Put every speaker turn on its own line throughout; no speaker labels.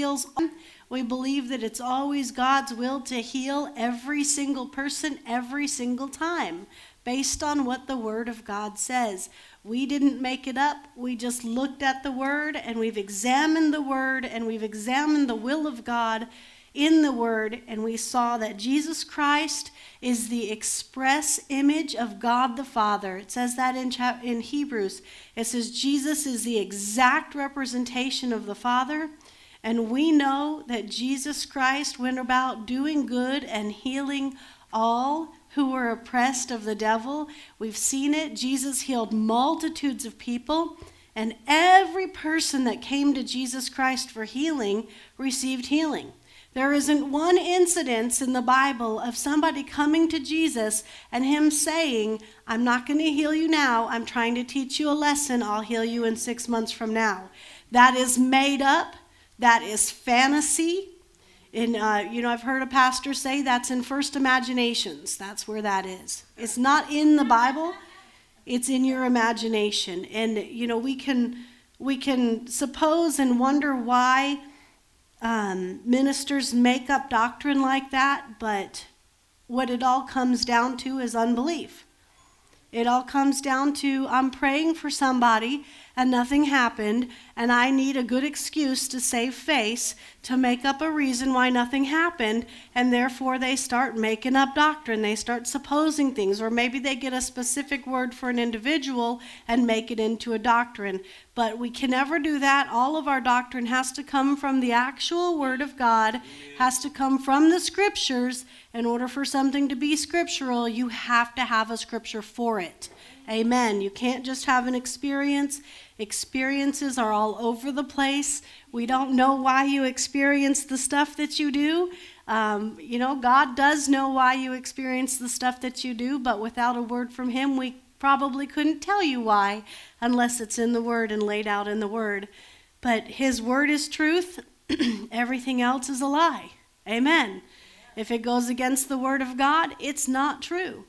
heals. We believe that it's always God's will to heal every single person every single time based on what the Word of God says. We didn't make it up. We just looked at the Word and we've examined the Word and we've examined the will of God in the Word, and we saw that Jesus Christ is the express image of God the Father. It says that in, in Hebrews. It says Jesus is the exact representation of the Father. And we know that Jesus Christ went about doing good and healing all who were oppressed of the devil. We've seen it. Jesus healed multitudes of people, and every person that came to Jesus Christ for healing received healing. There isn't one incidence in the Bible of somebody coming to Jesus and him saying, I'm not going to heal you now. I'm trying to teach you a lesson. I'll heal you in six months from now. That is made up. That is fantasy. And, uh, you know, I've heard a pastor say that's in first imaginations. That's where that is. It's not in the Bible, it's in your imagination. And, you know, we can, we can suppose and wonder why um, ministers make up doctrine like that, but what it all comes down to is unbelief. It all comes down to I'm praying for somebody and nothing happened, and I need a good excuse to save face to make up a reason why nothing happened, and therefore they start making up doctrine. They start supposing things, or maybe they get a specific word for an individual and make it into a doctrine. But we can never do that. All of our doctrine has to come from the actual Word of God, has to come from the Scriptures. In order for something to be scriptural, you have to have a scripture for it. Amen. You can't just have an experience. Experiences are all over the place. We don't know why you experience the stuff that you do. Um, you know, God does know why you experience the stuff that you do, but without a word from Him, we probably couldn't tell you why unless it's in the Word and laid out in the Word. But His Word is truth, everything else is a lie. Amen. If it goes against the Word of God, it's not true.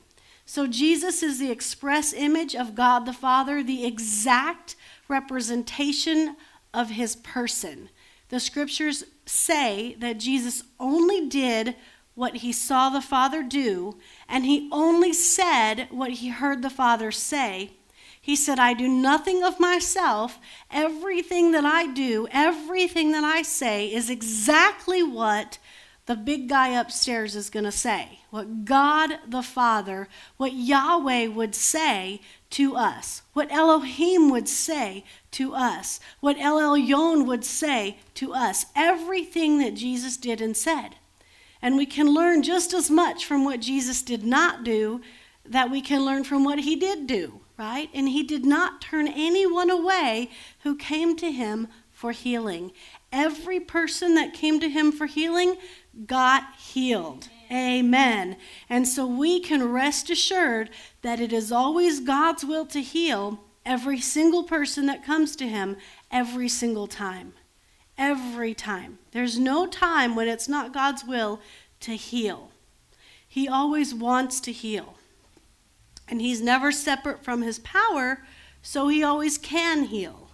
So Jesus is the express image of God the Father, the exact representation of his person. The scriptures say that Jesus only did what he saw the Father do, and he only said what he heard the Father say. He said, I do nothing of myself. Everything that I do, everything that I say is exactly what the big guy upstairs is going to say, what God the Father, what Yahweh would say to us, what Elohim would say to us, what El Elyon would say to us, everything that Jesus did and said. And we can learn just as much from what Jesus did not do that we can learn from what he did do, right? And he did not turn anyone away who came to him for healing. Every person that came to him for healing got healed. Amen. And so we can rest assured that it is always God's will to heal every single person that comes to Him every single time. Every time. There's no time when it's not God's will to heal. He always wants to heal. And He's never separate from His power, so He always can heal.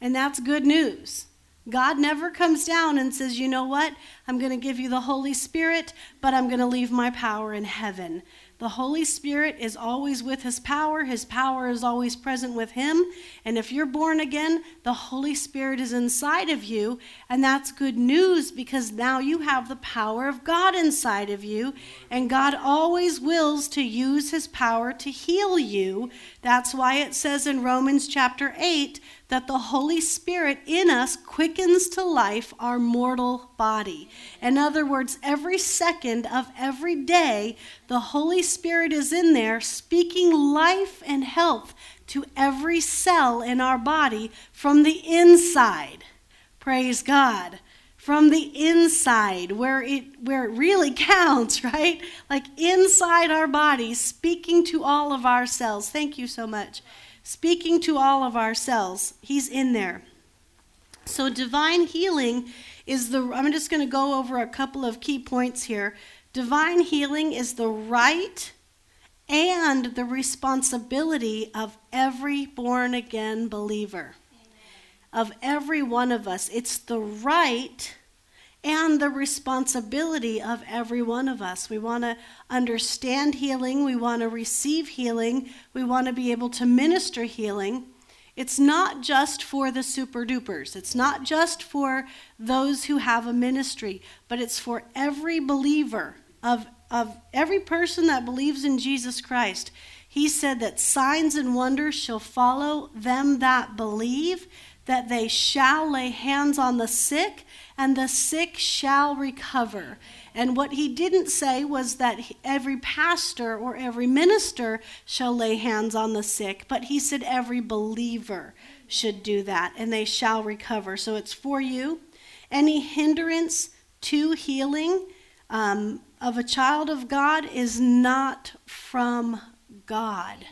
And that's good news. God never comes down and says, you know what? I'm going to give you the Holy Spirit, but I'm going to leave my power in heaven. The Holy Spirit is always with His power. His power is always present with Him. And if you're born again, the Holy Spirit is inside of you. And that's good news because now you have the power of God inside of you. And God always wills to use His power to heal you. That's why it says in Romans chapter 8 that the Holy Spirit in us quickens to life our mortal body. In other words, every second of every day, the Holy Spirit is in there speaking life and health to every cell in our body from the inside. Praise God. From the inside, where it where it really counts, right? Like inside our body, speaking to all of our cells. Thank you so much speaking to all of our cells. He's in there. So, divine healing is the, I'm just going to go over a couple of key points here. Divine healing is the right and the responsibility of every born again believer. of every one of us. It's the right and the responsibility of every one of us. We want to understand healing, we want to receive healing, we want to be able to minister healing. It's not just for the super dupers. It's not just for those who have a ministry, but it's for every believer of, of every person that believes in Jesus Christ. He said that signs and wonders shall follow them that believe, that they shall lay hands on the sick and the sick shall recover. And what he didn't say was that every pastor or every minister shall lay hands on the sick, but he said every believer should do that and they shall recover. So it's for you. Any hindrance to healing um, of a child of God is not from God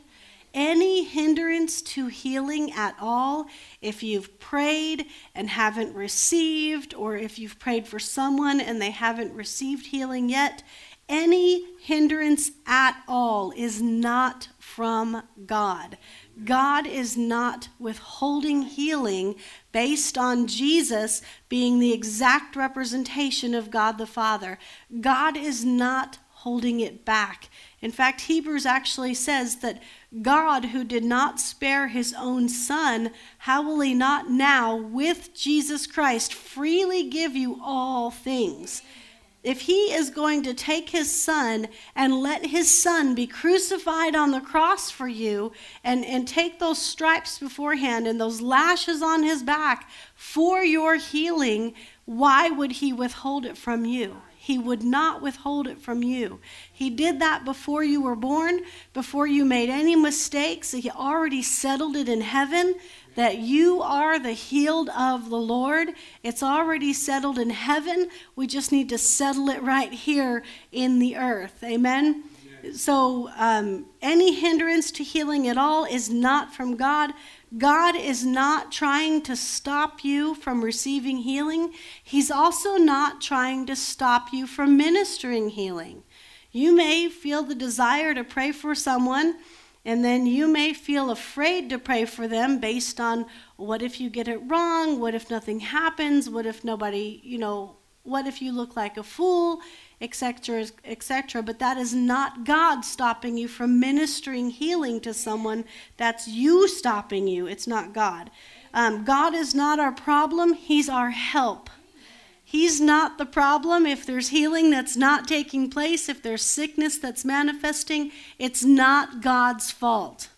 any hindrance to healing at all, if you've prayed and haven't received, or if you've prayed for someone and they haven't received healing yet, any hindrance at all is not from God. God is not withholding healing based on Jesus being the exact representation of God the Father. God is not holding it back. In fact, Hebrews actually says that God, who did not spare his own son, how will he not now, with Jesus Christ, freely give you all things? If he is going to take his son and let his son be crucified on the cross for you and, and take those stripes beforehand and those lashes on his back for your healing, why would he withhold it from you? He would not withhold it from you. He did that before you were born, before you made any mistakes. He already settled it in heaven that you are the healed of the Lord. It's already settled in heaven. We just need to settle it right here in the earth. Amen. So, um, any hindrance to healing at all is not from God. God is not trying to stop you from receiving healing. He's also not trying to stop you from ministering healing. You may feel the desire to pray for someone, and then you may feel afraid to pray for them based on what if you get it wrong? What if nothing happens? What if nobody, you know, what if you look like a fool? Etc., etc. But that is not God stopping you from ministering healing to someone. That's you stopping you. It's not God. Um, God is not our problem, He's our help. He's not the problem. If there's healing that's not taking place, if there's sickness that's manifesting, it's not God's fault.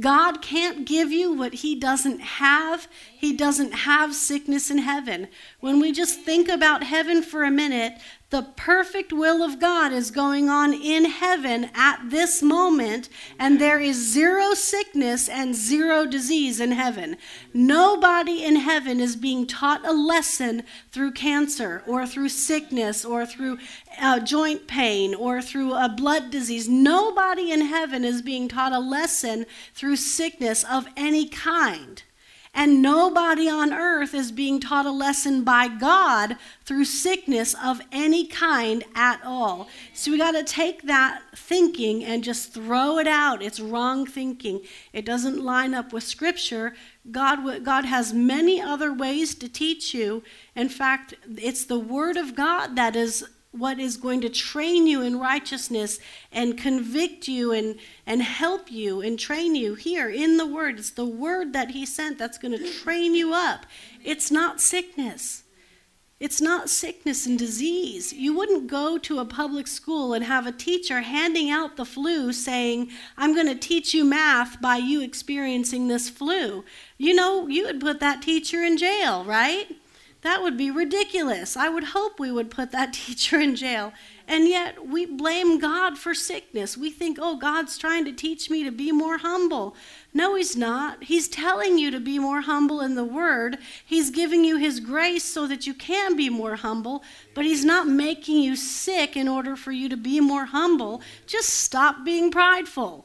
God can't give you what He doesn't have. He doesn't have sickness in heaven. When we just think about heaven for a minute, the perfect will of God is going on in heaven at this moment, and there is zero sickness and zero disease in heaven. Nobody in heaven is being taught a lesson through cancer or through sickness or through uh, joint pain or through a blood disease. Nobody in heaven is being taught a lesson through sickness of any kind. And nobody on earth is being taught a lesson by God through sickness of any kind at all. So we got to take that thinking and just throw it out. It's wrong thinking. It doesn't line up with Scripture. God, God has many other ways to teach you. In fact, it's the Word of God that is what is going to train you in righteousness and convict you and, and help you and train you here in the Word. It's the Word that He sent that's going to train you up. It's not sickness. It's not sickness and disease. You wouldn't go to a public school and have a teacher handing out the flu saying, I'm going to teach you math by you experiencing this flu. You know, you would put that teacher in jail, right? That would be ridiculous. I would hope we would put that teacher in jail. And yet we blame God for sickness. We think, oh, God's trying to teach me to be more humble. No, He's not. He's telling you to be more humble in the Word. He's giving you His grace so that you can be more humble, but He's not making you sick in order for you to be more humble. Just stop being prideful.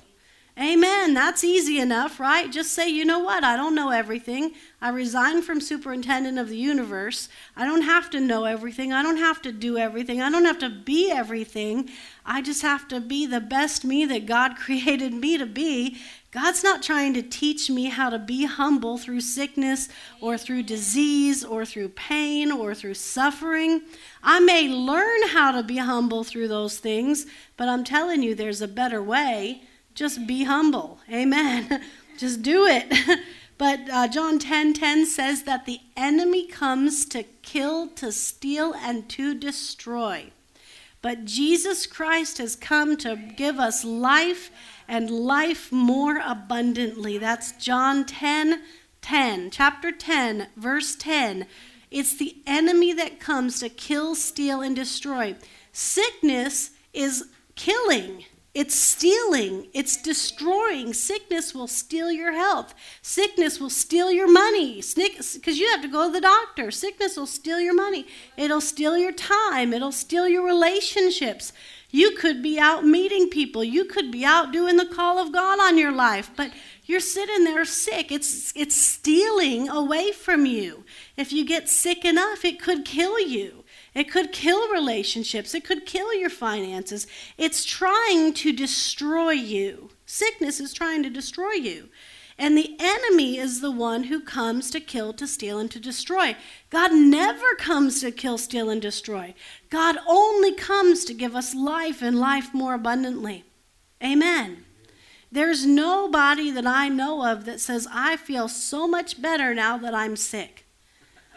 Amen. That's easy enough, right? Just say, you know what? I don't know everything. I resign from superintendent of the universe. I don't have to know everything. I don't have to do everything. I don't have to be everything. I just have to be the best me that God created me to be. God's not trying to teach me how to be humble through sickness or through disease or through pain or through suffering. I may learn how to be humble through those things, but I'm telling you, there's a better way. Just be humble. Amen. Just do it. but uh, John 10 10 says that the enemy comes to kill, to steal, and to destroy. But Jesus Christ has come to give us life and life more abundantly. That's John 10 10, chapter 10, verse 10. It's the enemy that comes to kill, steal, and destroy. Sickness is killing. It's stealing, it's destroying. Sickness will steal your health. Sickness will steal your money because you have to go to the doctor. Sickness will steal your money. It'll steal your time. It'll steal your relationships. You could be out meeting people. You could be out doing the call of God on your life, but you're sitting there sick. It's, it's stealing away from you. If you get sick enough, it could kill you. It could kill relationships. It could kill your finances. It's trying to destroy you. Sickness is trying to destroy you. And the enemy is the one who comes to kill, to steal, and to destroy. God never comes to kill, steal, and destroy. God only comes to give us life and life more abundantly. Amen. There's nobody that I know of that says, I feel so much better now that I'm sick.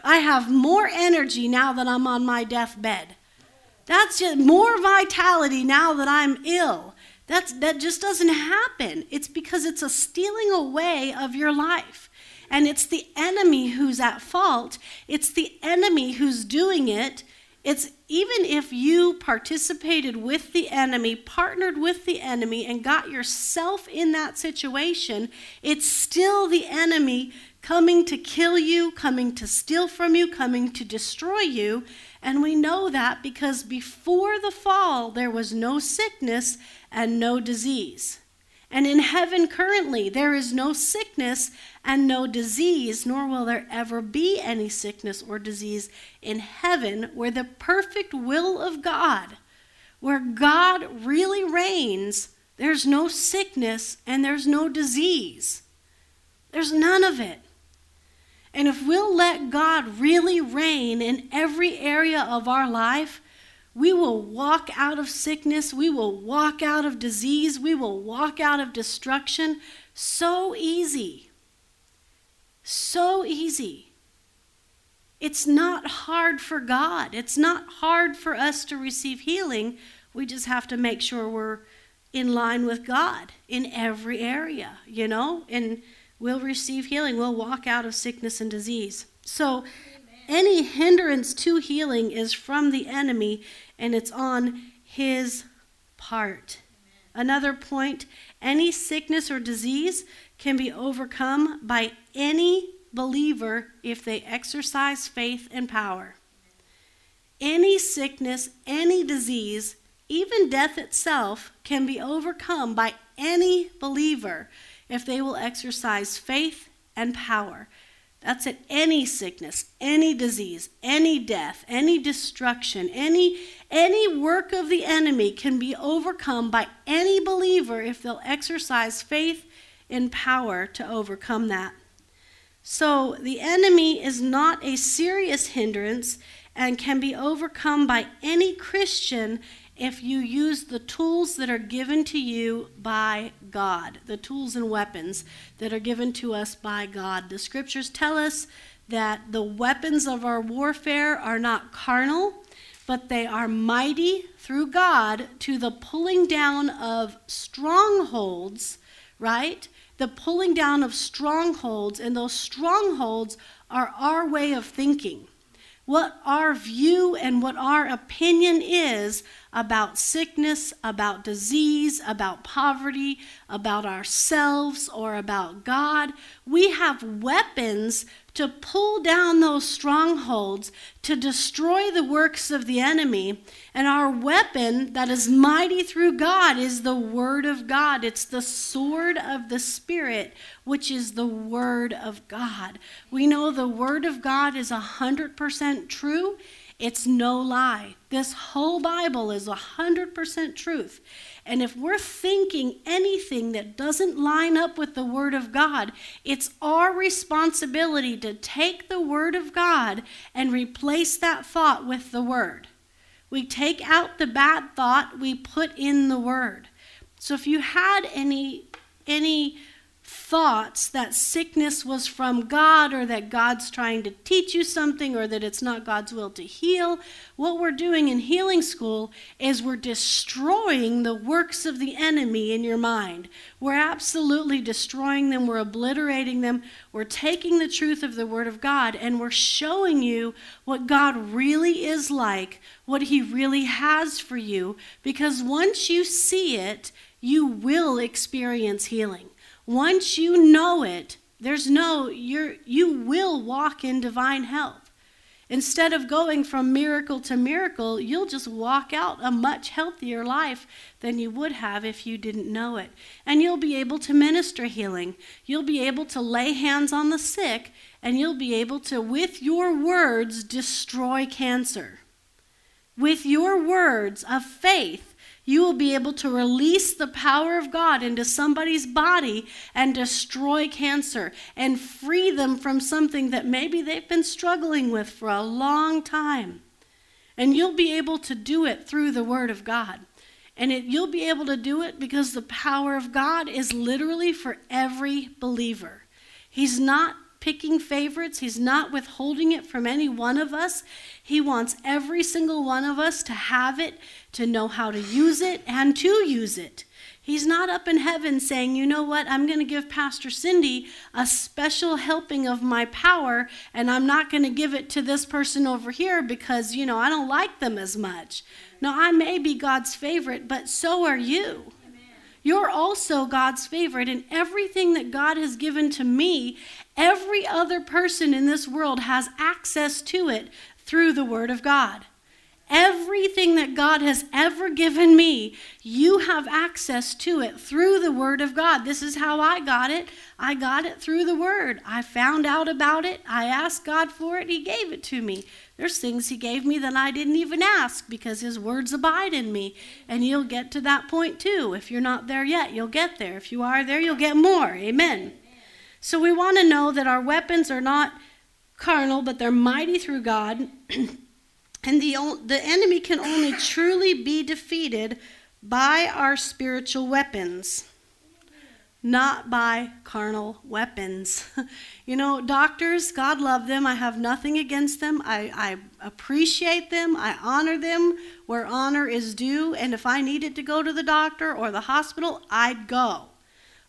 I have more energy now that I'm on my deathbed. That's just more vitality now that I'm ill. That's, that just doesn't happen. It's because it's a stealing away of your life. And it's the enemy who's at fault. It's the enemy who's doing it. It's even if you participated with the enemy, partnered with the enemy, and got yourself in that situation, it's still the enemy coming to kill you, coming to steal from you, coming to destroy you. And we know that because before the fall, there was no sickness and no disease. And in heaven currently, there is no sickness and no disease, nor will there ever be any sickness or disease in heaven, where the perfect will of God, where God really reigns, there's no sickness and there's no disease. There's none of it. And if we'll let God really reign in every area of our life, we will walk out of sickness, we will walk out of disease, we will walk out of destruction so easy. So easy. It's not hard for God. It's not hard for us to receive healing. We just have to make sure we're in line with God in every area, you know? And will receive healing, will walk out of sickness and disease. So, Amen. any hindrance to healing is from the enemy and it's on his part. Amen. Another point any sickness or disease can be overcome by any believer if they exercise faith and power. Any sickness, any disease, even death itself, can be overcome by any believer if they will exercise faith and power. That's at any sickness, any disease, any death, any destruction, any, any work of the enemy can be overcome by any believer if they'll exercise faith and power to overcome that. So the enemy is not a serious hindrance and can be overcome by any Christian if you use the tools that are given to you by God, the tools and weapons that are given to us by God. The scriptures tell us that the weapons of our warfare are not carnal, but they are mighty through God to the pulling down of strongholds, right? The pulling down of strongholds, and those strongholds are our way of thinking. What our view and what our opinion is about sickness, about disease, about poverty, about ourselves, or about God. We have weapons to pull down those strongholds, to destroy the works of the enemy. And our weapon that is mighty through God is the Word of God. It's the sword of the Spirit, which is the Word of God. We know the Word of God is 100% true. It's no lie. This whole Bible is 100% truth. And if we're thinking anything that doesn't line up with the Word of God, it's our responsibility to take the Word of God and replace that thought with the Word. We take out the bad thought, we put in the Word. So if you had any, any, thoughts that sickness was from God or that God's trying to teach you something or that it's not God's will to heal. What we're doing in healing school is we're destroying the works of the enemy in your mind. We're absolutely destroying them, we're obliterating them. We're taking the truth of the Word of God and we're showing you what God really is like, what He really has for you, because once you see it, you will experience healing. Once you know it, there's no, you're, you will walk in divine health. Instead of going from miracle to miracle, you'll just walk out a much healthier life than you would have if you didn't know it. And you'll be able to minister healing. You'll be able to lay hands on the sick, and you'll be able to, with your words, destroy cancer. With your words of faith, you will be able to release the power of God into somebody's body and destroy cancer and free them from something that maybe they've been struggling with for a long time. And you'll be able to do it through the Word of God. And it, you'll be able to do it because the power of God is literally for every believer. He's not picking favorites. He's not withholding it from any one of us. He wants every single one of us to have it, to know how to use it, and to use it. He's not up in heaven saying, you know what, I'm going to give Pastor Cindy a special helping of my power, and I'm not going to give it to this person over here because, you know, I don't like them as much. No, I may be God's favorite, but so are you. You're also God's favorite, and everything that God has given to me, every other person in this world has access to it through the Word of God. Everything that God has ever given me, you have access to it through the Word of God. This is how I got it. I got it through the Word. I found out about it. I asked God for it. He gave it to me. There's things He gave me that I didn't even ask because His words abide in me. And you'll get to that point too. If you're not there yet, you'll get there. If you are there, you'll get more. Amen. So we want to know that our weapons are not carnal, but they're mighty through God. and the, the enemy can only truly be defeated by our spiritual weapons not by carnal weapons. you know, doctors, God love them. I have nothing against them. I, I appreciate them. I honor them where honor is due. And if I needed to go to the doctor or the hospital, I'd go.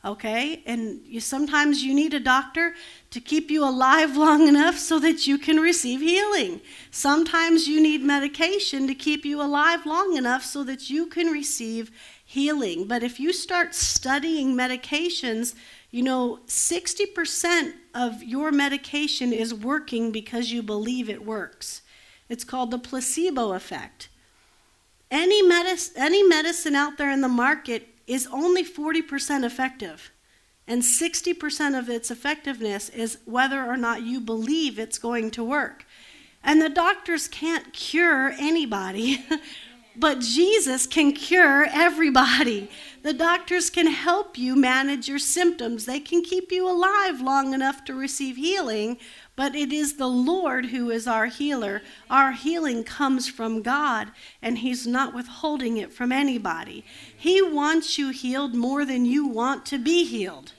Okay? And you, sometimes you need a doctor to keep you alive long enough so that you can receive healing. Sometimes you need medication to keep you alive long enough so that you can receive healing. But if you start studying medications, you know, 60% of your medication is working because you believe it works. It's called the placebo effect. Any, any medicine out there in the market is only 40% effective. And 60% of its effectiveness is whether or not you believe it's going to work. And the doctors can't cure anybody. But Jesus can cure everybody. The doctors can help you manage your symptoms. They can keep you alive long enough to receive healing, but it is the Lord who is our healer. Our healing comes from God, and He's not withholding it from anybody. He wants you healed more than you want to be healed.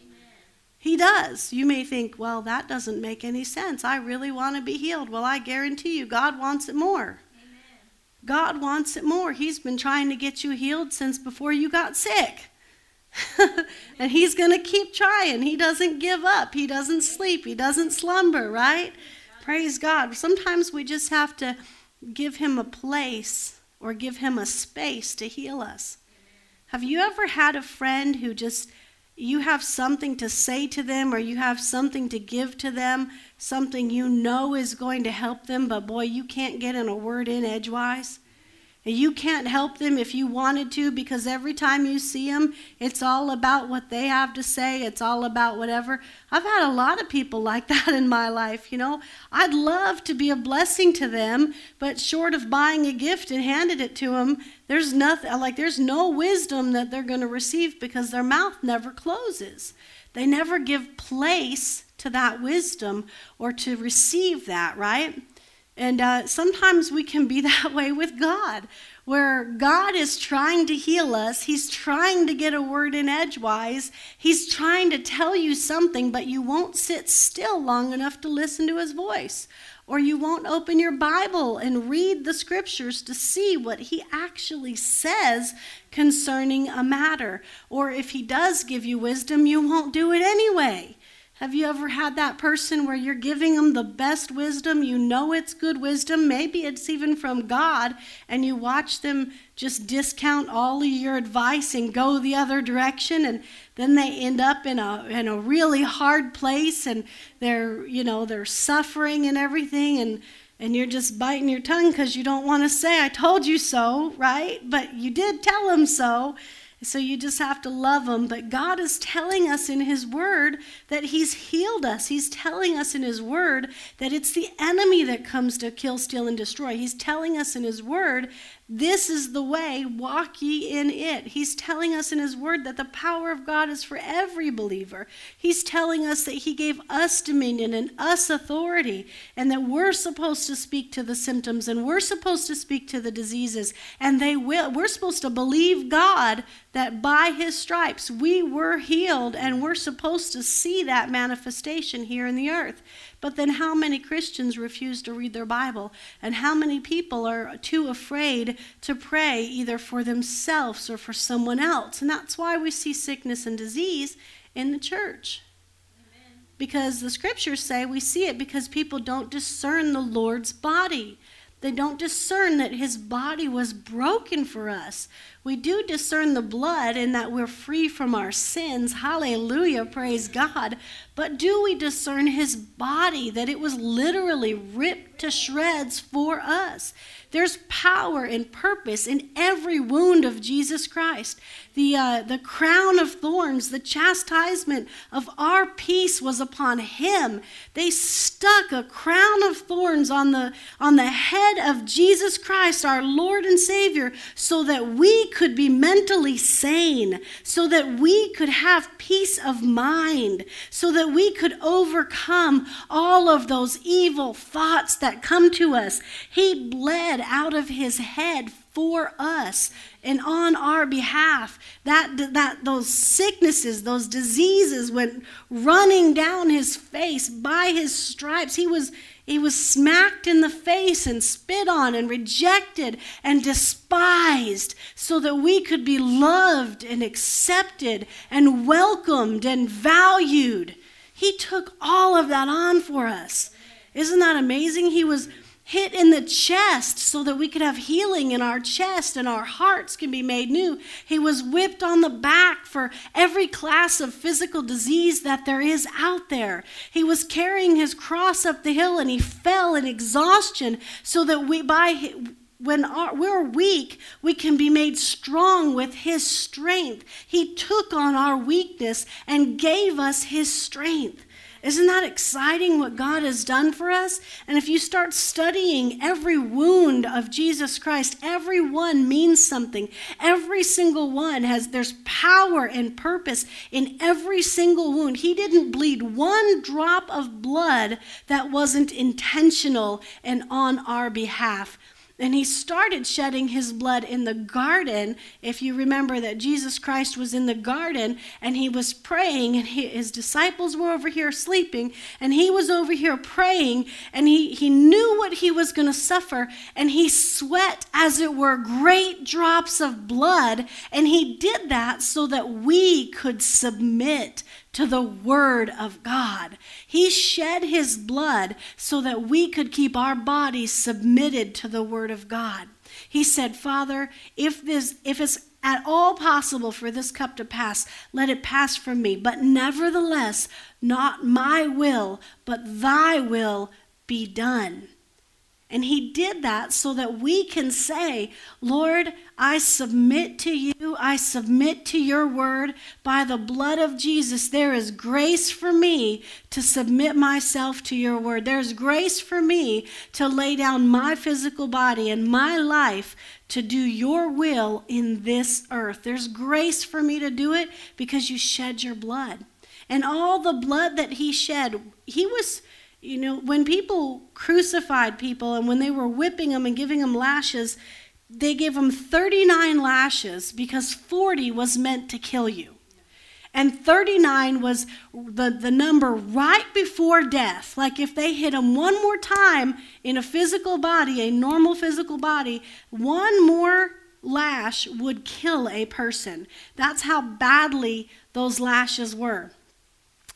He does. You may think, well, that doesn't make any sense. I really want to be healed. Well, I guarantee you, God wants it more. God wants it more. He's been trying to get you healed since before you got sick. and he's going to keep trying. He doesn't give up. He doesn't sleep. He doesn't slumber, right? Praise God. Sometimes we just have to give him a place or give him a space to heal us. Have you ever had a friend who just you have something to say to them or you have something to give to them, something you know is going to help them, but boy, you can't get in a word in edgewise? You can't help them if you wanted to because every time you see them, it's all about what they have to say. It's all about whatever. I've had a lot of people like that in my life, you know. I'd love to be a blessing to them, but short of buying a gift and handed it to them, there's nothing like there's no wisdom that they're going to receive because their mouth never closes. They never give place to that wisdom or to receive that, right? And uh, sometimes we can be that way with God, where God is trying to heal us. He's trying to get a word in edgewise. He's trying to tell you something, but you won't sit still long enough to listen to his voice. Or you won't open your Bible and read the scriptures to see what he actually says concerning a matter. Or if he does give you wisdom, you won't do it anyway. Have you ever had that person where you're giving them the best wisdom? You know it's good wisdom. Maybe it's even from God, and you watch them just discount all of your advice and go the other direction, and then they end up in a in a really hard place, and they're you know they're suffering and everything, and and you're just biting your tongue because you don't want to say I told you so, right? But you did tell them so. So you just have to love them. But God is telling us in His Word that He's healed us. He's telling us in His Word that it's the enemy that comes to kill, steal, and destroy. He's telling us in His Word this is the way, walk ye in it. He's telling us in His Word that the power of God is for every believer. He's telling us that He gave us dominion and us authority, and that we're supposed to speak to the symptoms and we're supposed to speak to the diseases, and they will. We're supposed to believe God that by His stripes we were healed, and we're supposed to see that manifestation here in the earth. But then, how many Christians refuse to read their Bible? And how many people are too afraid to pray either for themselves or for someone else? And that's why we see sickness and disease in the church. Because the scriptures say we see it because people don't discern the Lord's body. They don't discern that his body was broken for us. We do discern the blood and that we're free from our sins. Hallelujah, praise God. But do we discern his body, that it was literally ripped to shreds for us? There's power and purpose in every wound of Jesus Christ. The, uh, the crown of thorns, the chastisement of our peace was upon him. They stuck a crown of thorns on the, on the head of Jesus Christ, our Lord and Savior, so that we could be mentally sane, so that we could have peace of mind, so that we could overcome all of those evil thoughts that come to us. He bled out of his head for us and on our behalf. That, that those sicknesses, those diseases went running down his face by his stripes. He was, he was smacked in the face and spit on and rejected and despised so that we could be loved and accepted and welcomed and valued. He took all of that on for us. Isn't that amazing? He was hit in the chest so that we could have healing in our chest and our hearts can be made new. He was whipped on the back for every class of physical disease that there is out there. He was carrying his cross up the hill and he fell in exhaustion so that we by when our, we're weak, we can be made strong with His strength. He took on our weakness and gave us His strength. Isn't that exciting what God has done for us? And if you start studying every wound of Jesus Christ, every one means something. Every single one has, there's power and purpose in every single wound. He didn't bleed one drop of blood that wasn't intentional and on our behalf. And he started shedding his blood in the garden. If you remember that Jesus Christ was in the garden and he was praying, and he, his disciples were over here sleeping, and he was over here praying, and he, he knew what he was going to suffer, and he sweat as it were great drops of blood. And he did that so that we could submit to the Word of God. He shed His blood so that we could keep our bodies submitted to the Word of God. He said, Father, if, this, if it's at all possible for this cup to pass, let it pass from me. But nevertheless, not my will, but thy will be done. And he did that so that we can say, Lord, I submit to you. I submit to your word. By the blood of Jesus, there is grace for me to submit myself to your word. There's grace for me to lay down my physical body and my life to do your will in this earth. There's grace for me to do it because you shed your blood. And all the blood that he shed, he was you know, when people crucified people and when they were whipping them and giving them lashes, they gave them 39 lashes because 40 was meant to kill you. And 39 was the, the number right before death. Like if they hit them one more time in a physical body, a normal physical body, one more lash would kill a person. That's how badly those lashes were.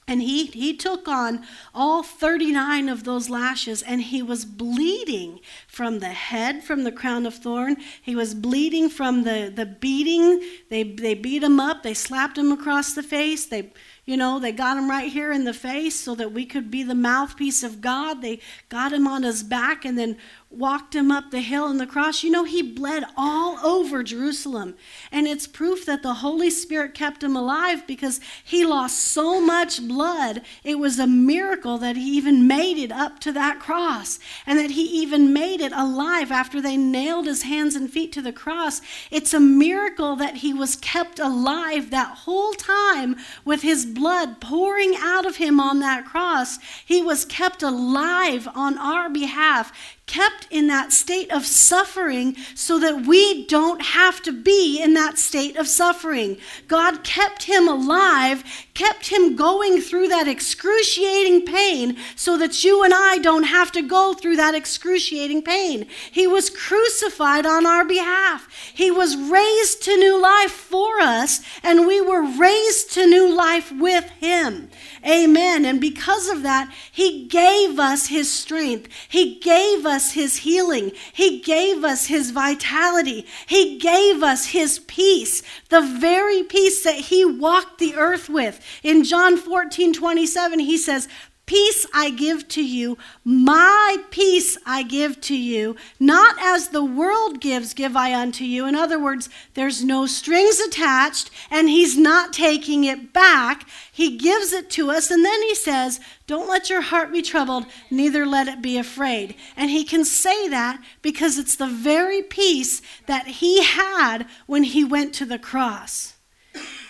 And he, he took on all 39 of those lashes, and he was bleeding from the head, from the crown of thorn. He was bleeding from the, the beating. They, they beat him up, they slapped him across the face, they you know, they got him right here in the face so that we could be the mouthpiece of God. They got him on his back and then walked him up the hill and the cross. You know, he bled all over Jerusalem. And it's proof that the Holy Spirit kept him alive because he lost so much blood. It was a miracle that he even made it up to that cross and that he even made it alive after they nailed his hands and feet to the cross. It's a miracle that he was kept alive that whole time with his blood pouring out of him on that cross. He was kept alive on our behalf kept in that state of suffering so that we don't have to be in that state of suffering. God kept him alive, kept him going through that excruciating pain so that you and I don't have to go through that excruciating pain. He was crucified on our behalf. He was raised to new life for us, and we were raised to new life with him. Amen. And because of that, He gave us His strength. He gave us His healing. He gave us His vitality. He gave us His peace, the very peace that He walked the earth with. In John 14 27, He says, Peace I give to you, my peace I give to you. Not as the world gives, give I unto you. In other words, there's no strings attached, and He's not taking it back. He gives it to us, and then He says, Don't let your heart be troubled, neither let it be afraid. And He can say that because it's the very peace that He had when He went to the cross.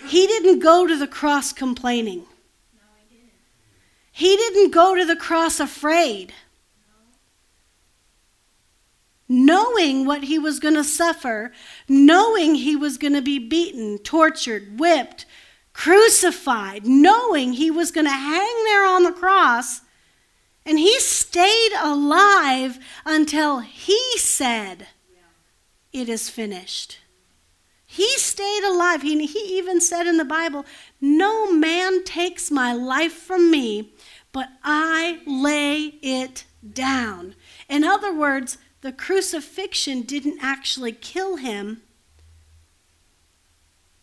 He didn't go to the cross complaining. He didn't go to the cross afraid. Knowing what he was going to suffer, knowing he was going to be beaten, tortured, whipped, crucified, knowing he was going to hang there on the cross, and he stayed alive until he said, It is finished. He stayed alive. He, he even said in the Bible, No man takes my life from me, but I lay it down. In other words, the crucifixion didn't actually kill him.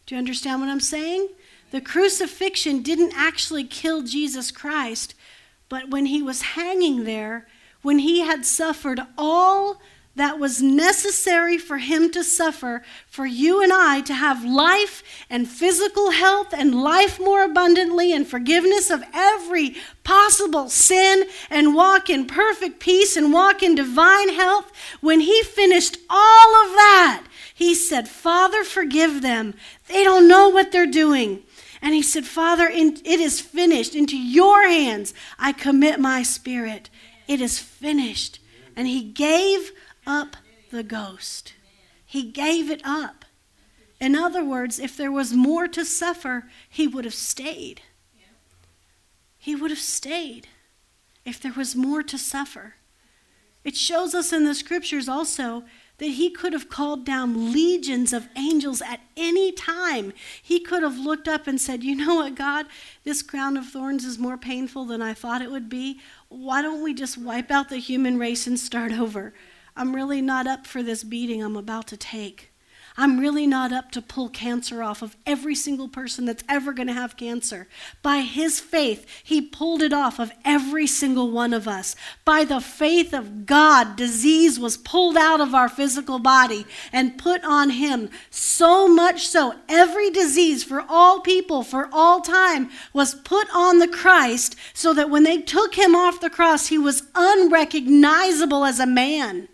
Do you understand what I'm saying? The crucifixion didn't actually kill Jesus Christ, but when he was hanging there, when he had suffered all that was necessary for him to suffer, for you and I to have life and physical health and life more abundantly and forgiveness of every possible sin and walk in perfect peace and walk in divine health. When he finished all of that, he said, Father, forgive them. They don't know what they're doing. And he said, Father, it is finished. Into your hands I commit my spirit. It is finished. And he gave up the ghost. He gave it up. In other words, if there was more to suffer, he would have stayed. He would have stayed if there was more to suffer. It shows us in the scriptures also that he could have called down legions of angels at any time. He could have looked up and said, You know what, God? This crown of thorns is more painful than I thought it would be. Why don't we just wipe out the human race and start over? I'm really not up for this beating I'm about to take. I'm really not up to pull cancer off of every single person that's ever going to have cancer. By his faith, he pulled it off of every single one of us. By the faith of God, disease was pulled out of our physical body and put on him. So much so, every disease for all people, for all time, was put on the Christ so that when they took him off the cross, he was unrecognizable as a man.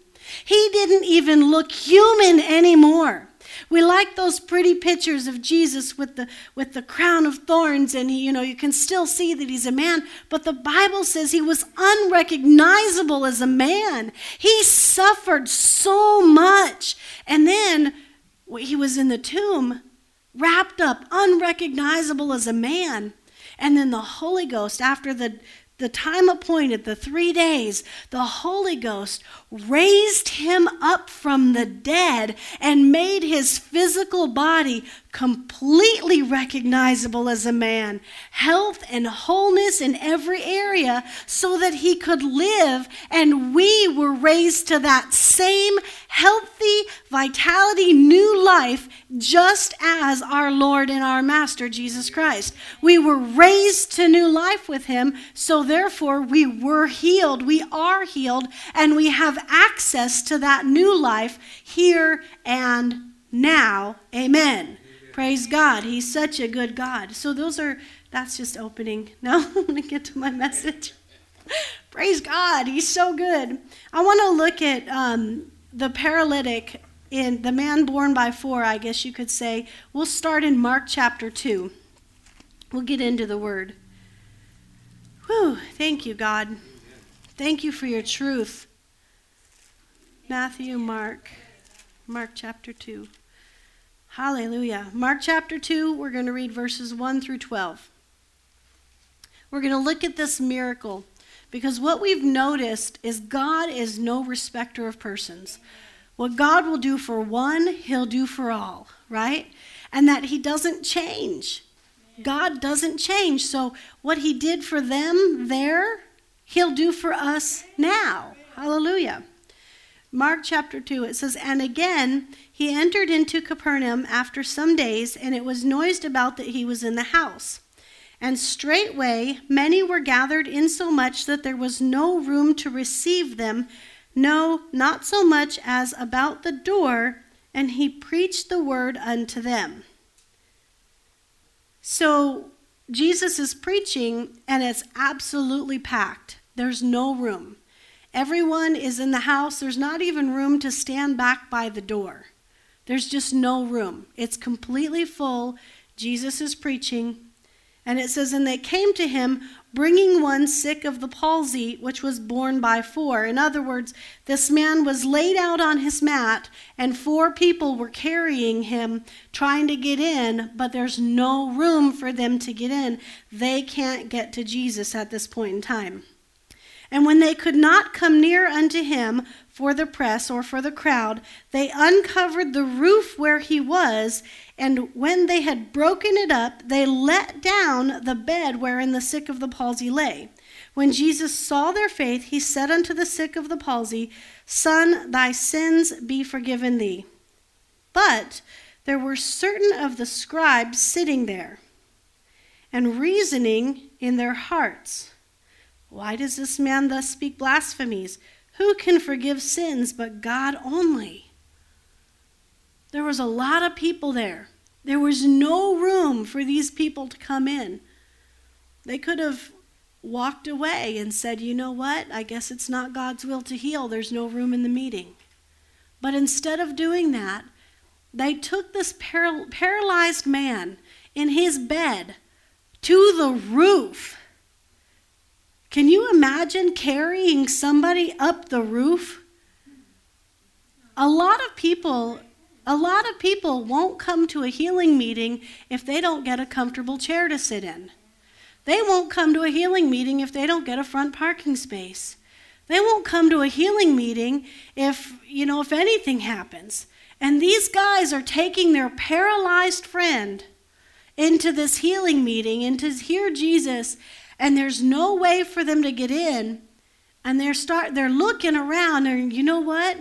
He didn't even look human anymore. We like those pretty pictures of Jesus with the with the crown of thorns and he, you know, you can still see that he's a man, but the Bible says he was unrecognizable as a man. He suffered so much. And then he was in the tomb wrapped up unrecognizable as a man. And then the Holy Ghost after the the time appointed, the three days, the Holy Ghost raised him up from the dead and made his physical body completely recognizable as a man, health and wholeness in every area, so that he could live. And we were raised to that same healthy vitality, new life, just as our Lord and our Master Jesus Christ. We were raised to new life with him, so therefore we were healed. We are healed, and we have access to that new life here and now. Amen. Praise God. He's such a good God. So those are that's just opening. Now I'm going to get to my message. Praise God. He's so good. I want to look at um, the paralytic in the man borne by four, I guess you could say. We'll start in Mark chapter 2. We'll get into the word. Whew, thank you, God. Thank you for your truth. Matthew, Mark, Mark chapter 2. Hallelujah. Mark chapter 2, we're going to read verses 1 through 12. We're going to look at this miracle because what we've noticed is God is no respecter of persons. What God will do for one, he'll do for all, right? And that he doesn't change. God doesn't change. So what he did for them there, he'll do for us now. Hallelujah. Mark chapter 2, it says, And again, he entered into Capernaum after some days, and it was noised about that he was in the house. And straightway many were gathered insomuch that there was no room to receive them, no, not so much as about the door, and he preached the word unto them. So Jesus is preaching, and it's absolutely packed. There's no room. Everyone is in the house. There's not even room to stand back by the door. There's just no room. It's completely full. Jesus is preaching. And it says, And they came to him, bringing one sick of the palsy, which was borne by four. In other words, this man was laid out on his mat, and four people were carrying him, trying to get in, but there's no room for them to get in. They can't get to Jesus at this point in time. And when they could not come near unto him for the press or for the crowd, they uncovered the roof where he was, and when they had broken it up, they let down the bed wherein the sick of the palsy lay. When Jesus saw their faith, he said unto the sick of the palsy, Son, thy sins be forgiven thee. But there were certain of the scribes sitting there, and reasoning in their hearts. Why does this man thus speak blasphemies? Who can forgive sins but God only? There was a lot of people there. There was no room for these people to come in. They could have walked away and said, you know what? I guess it's not God's will to heal. There's no room in the meeting. But instead of doing that, they took this paral- paralyzed man in his bed to the roof can you imagine carrying somebody up the roof? A lot of people a lot of people won't come to a healing meeting if they don't get a comfortable chair to sit in. They won't come to a healing meeting if they don't get a front parking space. They won't come to a healing meeting if, you know, if anything happens. And these guys are taking their paralyzed friend into this healing meeting and to hear Jesus, and there's no way for them to get in. And they're start they're looking around and you know what?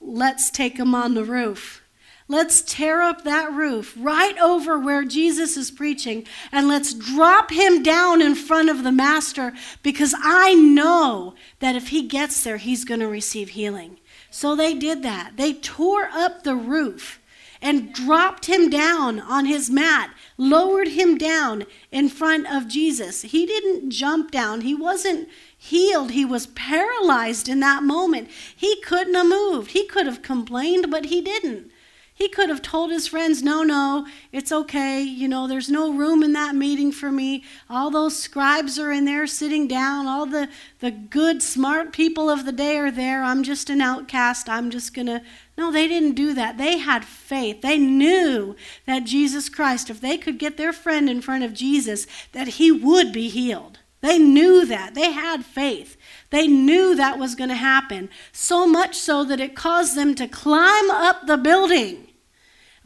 Let's take them on the roof. Let's tear up that roof right over where Jesus is preaching and let's drop him down in front of the Master because I know that if he gets there, he's going to receive healing. So they did that. They tore up the roof and dropped him down on his mat, lowered him down in front of Jesus. He didn't jump down, he wasn't healed. He was paralyzed in that moment. He couldn't have moved. He could have complained, but he didn't. He could have told his friends, no, no, it's okay. You know, there's no room in that meeting for me. All those scribes are in there sitting down. All the, the good, smart people of the day are there. I'm just an outcast. I'm just going to. No, they didn't do that. They had faith. They knew that Jesus Christ, if they could get their friend in front of Jesus, that he would be healed. They knew that. They had faith. They knew that was going to happen. So much so that it caused them to climb up the building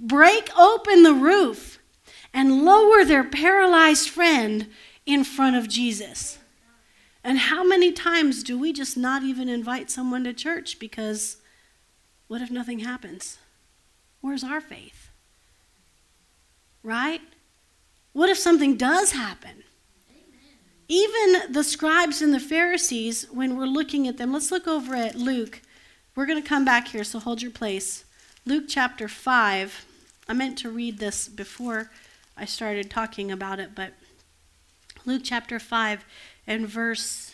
break open the roof, and lower their paralyzed friend in front of Jesus. And how many times do we just not even invite someone to church because what if nothing happens? Where's our faith? Right? What if something does happen? Even the scribes and the Pharisees, when we're looking at them, let's look over at Luke. We're going to come back here, so hold your place. Luke chapter 5. I meant to read this before I started talking about it, but Luke chapter 5 and verse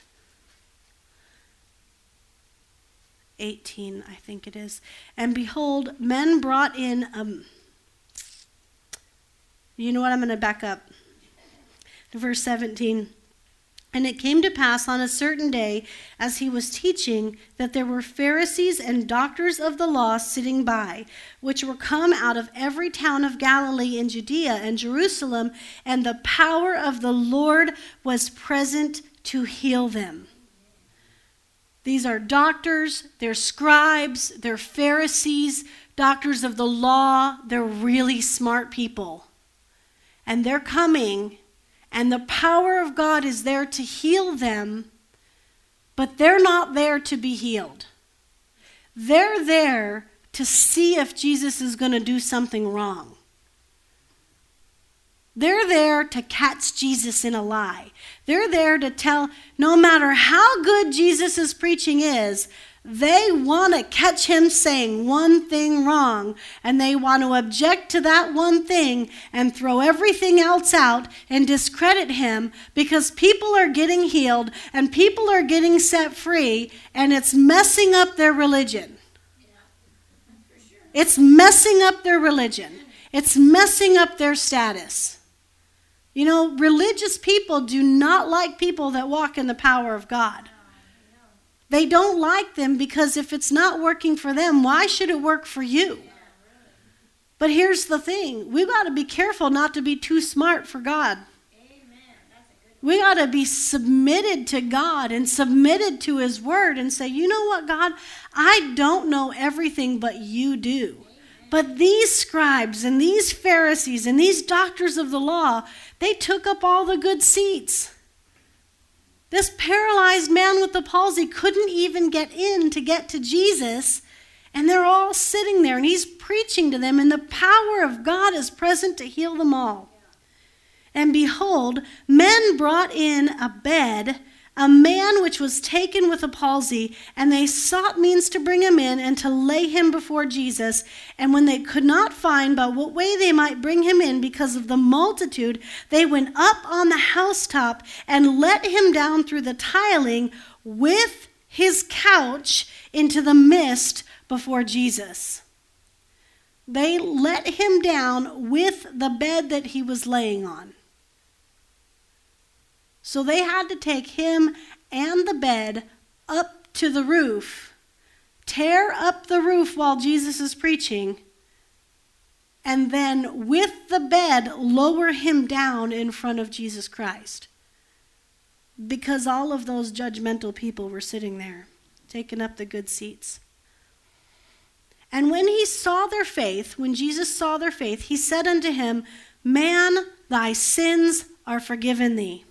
18, I think it is. And behold, men brought in, um, you know what? I'm going to back up. Verse 17. And it came to pass on a certain day, as he was teaching, that there were Pharisees and doctors of the law sitting by, which were come out of every town of Galilee and Judea and Jerusalem, and the power of the Lord was present to heal them. These are doctors, they're scribes, they're Pharisees, doctors of the law, they're really smart people. And they're coming and the power of God is there to heal them, but they're not there to be healed. They're there to see if Jesus is going to do something wrong. They're there to catch Jesus in a lie. They're there to tell, no matter how good Jesus' preaching is, they want to catch him saying one thing wrong, and they want to object to that one thing and throw everything else out and discredit him because people are getting healed and people are getting set free, and it's messing up their religion. It's messing up their religion, it's messing up their status. You know, religious people do not like people that walk in the power of God. They don't like them because if it's not working for them, why should it work for you? But here's the thing we got to be careful not to be too smart for God. We got to be submitted to God and submitted to His Word and say, you know what, God, I don't know everything, but you do. But these scribes and these Pharisees and these doctors of the law, they took up all the good seats. This paralyzed man with the palsy couldn't even get in to get to Jesus. And they're all sitting there, and he's preaching to them, and the power of God is present to heal them all. And behold, men brought in a bed a man which was taken with a palsy, and they sought means to bring him in and to lay him before Jesus. And when they could not find by what way they might bring him in because of the multitude, they went up on the housetop and let him down through the tiling with his couch into the mist before Jesus. They let him down with the bed that he was laying on. So they had to take him and the bed up to the roof, tear up the roof while Jesus is preaching, and then with the bed lower him down in front of Jesus Christ. because all of those judgmental people were sitting there, taking up the good seats. And when he saw their faith, when Jesus saw their faith, he said unto him, Man, thy sins are forgiven thee.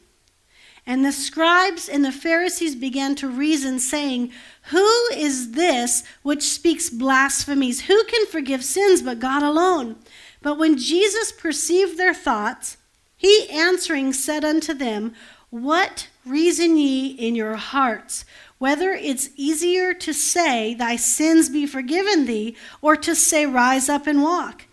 And the scribes and the Pharisees began to reason, saying, Who is this which speaks blasphemies? Who can forgive sins but God alone? But when Jesus perceived their thoughts, he answering said unto them, What reason ye in your hearts? Whether it's easier to say, Thy sins be forgiven thee, or to say, Rise up and walk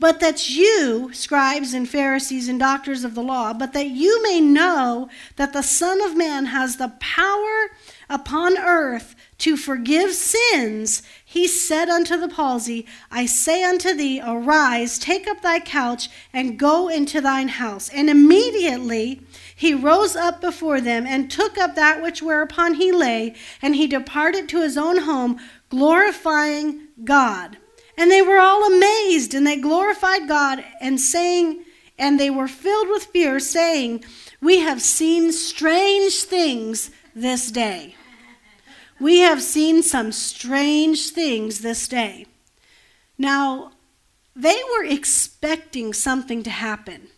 but that you, scribes and Pharisees and doctors of the law, but that you may know that the Son of Man has the power upon earth to forgive sins, he said unto the palsy, I say unto thee, arise, take up thy couch, and go into thine house. And immediately he rose up before them, and took up that which whereupon he lay, and he departed to his own home, glorifying God. And they were all amazed, and they glorified God, and saying, and they were filled with fear, saying, We have seen strange things this day. We have seen some strange things this day. Now, they were expecting something to happen.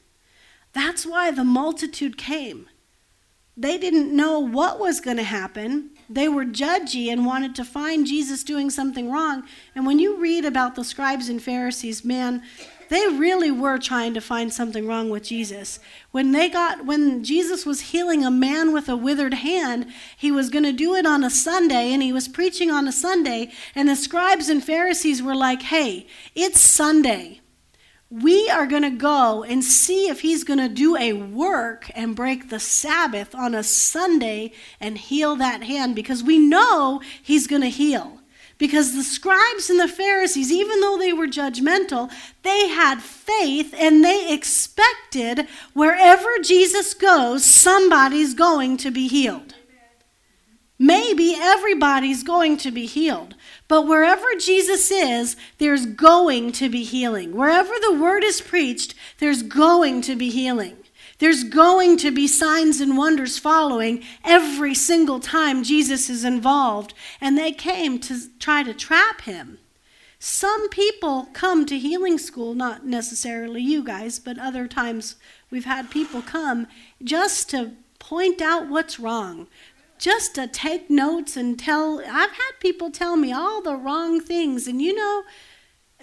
That's why the multitude came. They didn't know what was going to happen, they were judgy and wanted to find Jesus doing something wrong. And when you read about the scribes and Pharisees, man, they really were trying to find something wrong with Jesus. When they got when Jesus was healing a man with a withered hand, he was going to do it on a Sunday and he was preaching on a Sunday and the scribes and Pharisees were like, "Hey, it's Sunday we are going to go and see if he's going to do a work and break the Sabbath on a Sunday and heal that hand because we know he's going to heal. Because the scribes and the Pharisees, even though they were judgmental, they had faith and they expected wherever Jesus goes, somebody's going to be healed. Maybe everybody's going to be healed. But wherever Jesus is, there's going to be healing. Wherever the word is preached, there's going to be healing. There's going to be signs and wonders following every single time Jesus is involved. And they came to try to trap him. Some people come to healing school, not necessarily you guys, but other times we've had people come just to point out what's wrong, just to take notes and tell I've had people tell me all the wrong things and you know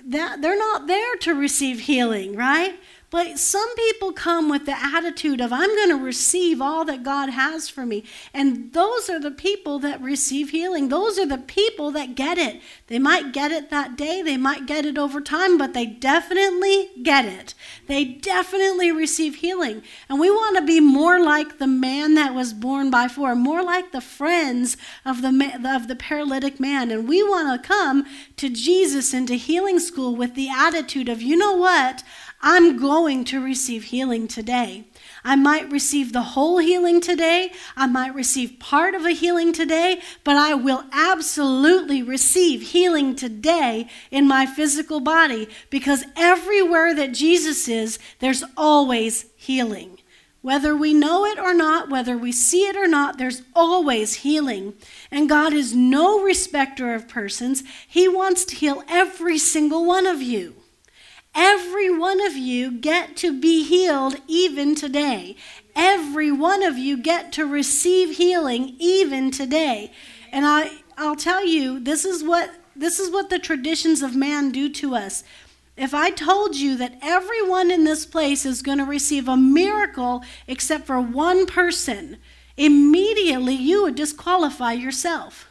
that they're not there to receive healing, right? But some people come with the attitude of, I'm going to receive all that God has for me. And those are the people that receive healing. Those are the people that get it. They might get it that day, they might get it over time, but they definitely get it. They definitely receive healing. And we want to be more like the man that was borne by four, more like the friends of the, of the paralytic man. And we want to come to Jesus into healing school with the attitude of, you know what? I'm going to receive healing today. I might receive the whole healing today. I might receive part of a healing today, but I will absolutely receive healing today in my physical body because everywhere that Jesus is, there's always healing. Whether we know it or not, whether we see it or not, there's always healing. And God is no respecter of persons. He wants to heal every single one of you. Every one of you get to be healed even today. Every one of you get to receive healing even today. And I I'll tell you this is what this is what the traditions of man do to us. If I told you that everyone in this place is going to receive a miracle except for one person, immediately you would disqualify yourself.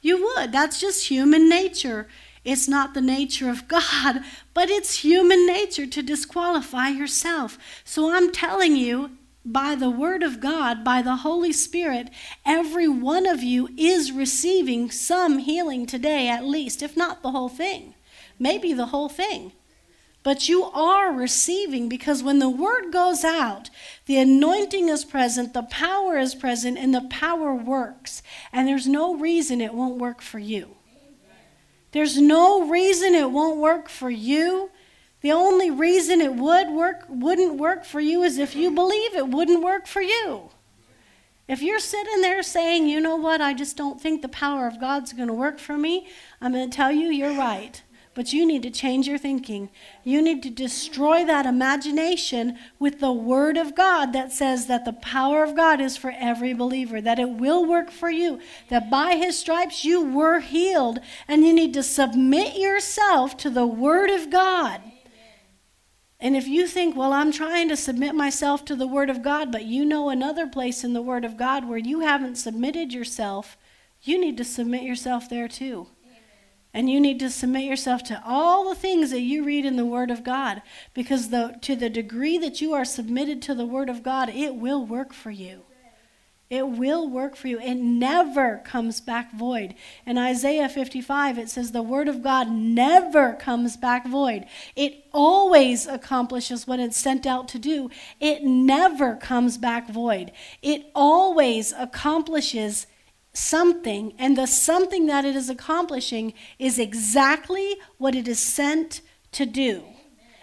You would. That's just human nature. It's not the nature of God, but it's human nature to disqualify yourself. So I'm telling you, by the Word of God, by the Holy Spirit, every one of you is receiving some healing today, at least, if not the whole thing. Maybe the whole thing. But you are receiving because when the Word goes out, the anointing is present, the power is present, and the power works. And there's no reason it won't work for you. There's no reason it won't work for you. The only reason it would work wouldn't work for you is if you believe it wouldn't work for you. If you're sitting there saying, you know what, I just don't think the power of God's going to work for me, I'm going to tell you, you're right. But you need to change your thinking. You need to destroy that imagination with the Word of God that says that the power of God is for every believer, that it will work for you, that by His stripes you were healed, and you need to submit yourself to the Word of God. And if you think, well, I'm trying to submit myself to the Word of God, but you know another place in the Word of God where you haven't submitted yourself, you need to submit yourself there too. And you need to submit yourself to all the things that you read in the Word of God. Because the, to the degree that you are submitted to the Word of God, it will work for you. It will work for you. It never comes back void. In Isaiah 55, it says, The Word of God never comes back void. It always accomplishes what it's sent out to do. It never comes back void. It always accomplishes something, and the something that it is accomplishing is exactly what it is sent to do.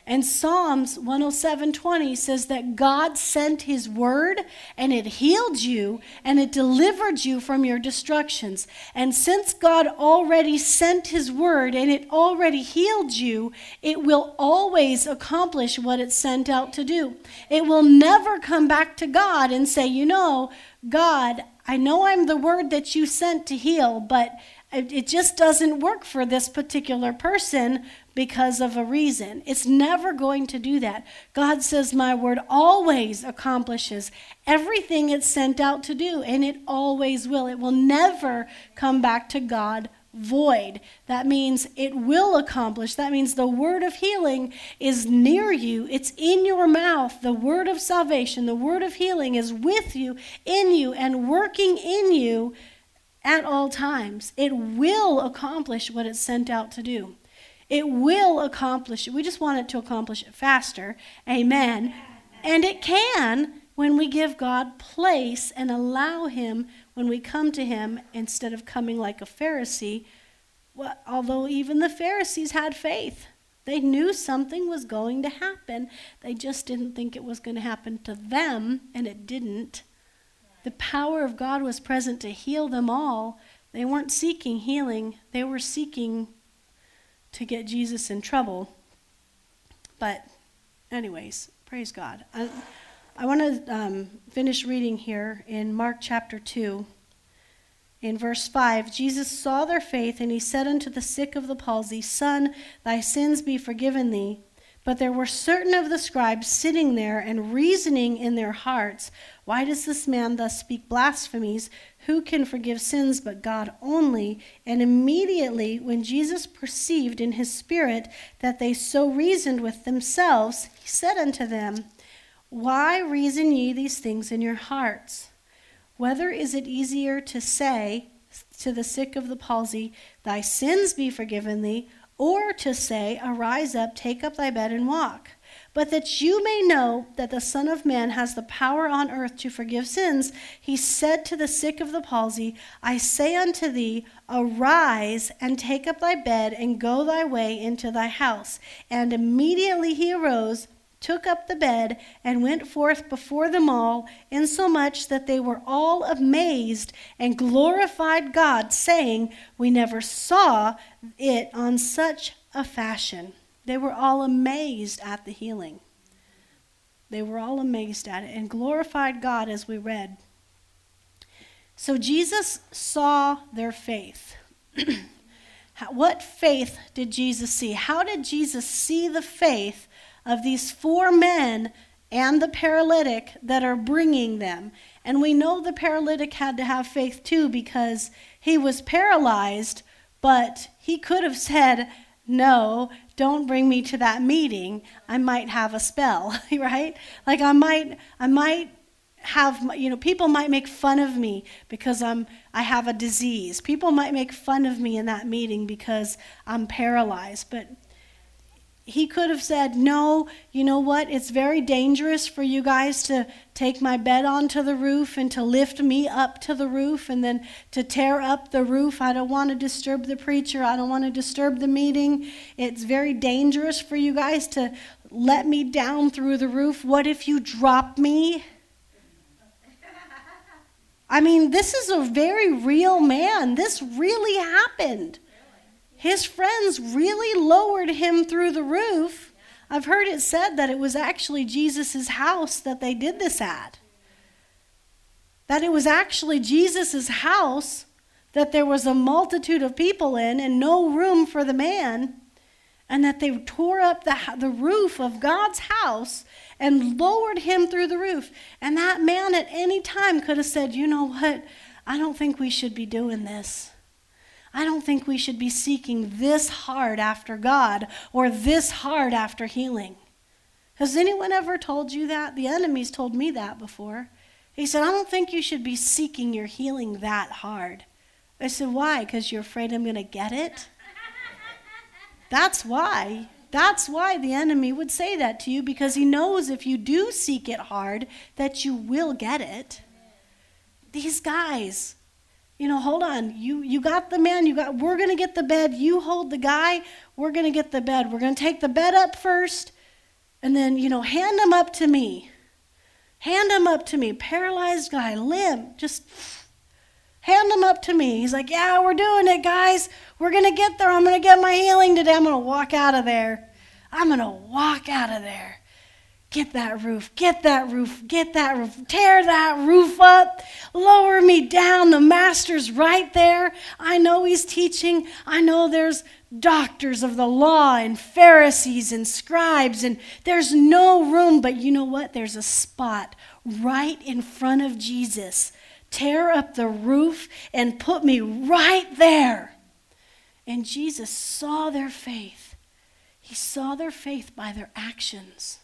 And Psalms 107:20 says that God sent his word and it healed you and it delivered you from your destructions. And since God already sent his word and it already healed you, it will always accomplish what it sent out to do. It will never come back to God and say, "You know, God, I know I'm the word that you sent to heal, but it just doesn't work for this particular person because of a reason. It's never going to do that. God says, My word always accomplishes everything it's sent out to do, and it always will. It will never come back to God void. That means it will accomplish. That means the word of healing is near you, it's in your mouth. The word of salvation, the word of healing is with you, in you, and working in you at all times. It will accomplish what it's sent out to do. It will accomplish it. We just want it to accomplish it faster. Amen. And it can when we give God place and allow Him when we come to him instead of coming like a Pharisee. Well, although even the Pharisees had faith, they knew something was going to happen. They just didn't think it was going to happen to them, and it didn't. The power of God was present to heal them all. They weren't seeking healing, they were seeking to get Jesus in trouble. But, anyways, praise God. I, I want to um, finish reading here in Mark chapter 2. In verse 5, Jesus saw their faith, and he said unto the sick of the palsy, Son, thy sins be forgiven thee. But there were certain of the scribes sitting there and reasoning in their hearts, Why does this man thus speak blasphemies? Who can forgive sins but God only? And immediately, when Jesus perceived in his spirit that they so reasoned with themselves, he said unto them, why reason ye these things in your hearts? Whether is it easier to say to the sick of the palsy, Thy sins be forgiven thee, or to say, Arise up, take up thy bed, and walk? But that you may know that the Son of Man has the power on earth to forgive sins, he said to the sick of the palsy, I say unto thee, Arise and take up thy bed, and go thy way into thy house. And immediately he arose took up the bed, and went forth before them all, insomuch that they were all amazed and glorified God, saying, We never saw it on such a fashion. They were all amazed at the healing. They were all amazed at it and glorified God as we read. So Jesus saw their faith. what faith did Jesus see? How did Jesus see the faith of these four men and the paralytic that are bringing them. And we know the paralytic had to have faith too because he was paralyzed, but he could have said, No, don't bring me to that meeting. I might have a spell, right? Like I might, I might have you know people might make fun of me because i'm i have a disease people might make fun of me in that meeting because i'm paralyzed but he could have said, No, you know what? It's very dangerous for you guys to take my bed onto the roof and to lift me up to the roof and then to tear up the roof. I don't want to disturb the preacher. I don't want to disturb the meeting. It's very dangerous for you guys to let me down through the roof. What if you drop me? I mean, this is a very real man. This really happened. His friends really lowered him through the roof. I've heard it said that it was actually Jesus' house that they did this at. That it was actually Jesus' house that there was a multitude of people in and no room for the man, and that they tore up the, the roof of God's house and lowered him through the roof. And that man at any time could have said, You know what? I don't think we should be doing this. I don't think we should be seeking this hard after God or this hard after healing. Has anyone ever told you that? The enemy's told me that before. He said, I don't think you should be seeking your healing that hard. I said, Why? Because you're afraid I'm going to get it? That's why. That's why the enemy would say that to you because he knows if you do seek it hard that you will get it. These guys, you know, hold on. You you got the man, you got we're to get the bed. You hold the guy, we're to get the bed. We're to take the bed up first and then, you know, hand him up to me. Hand him up to me. Paralyzed guy, limp, just hand him up to me. He's like, Yeah, we're doing it, guys. We're to get there. I'm to get my healing today. I'm to walk out of there. I'm to walk out of there. Get that roof, get that roof, get that roof, tear that roof up, lower me down. The master's right there. I know he's teaching. I know there's doctors of the law and Pharisees and scribes, and there's no room, but you know what? There's a spot right in front of Jesus. Tear up the roof and put me right there. And Jesus saw their faith. He saw their faith by their actions.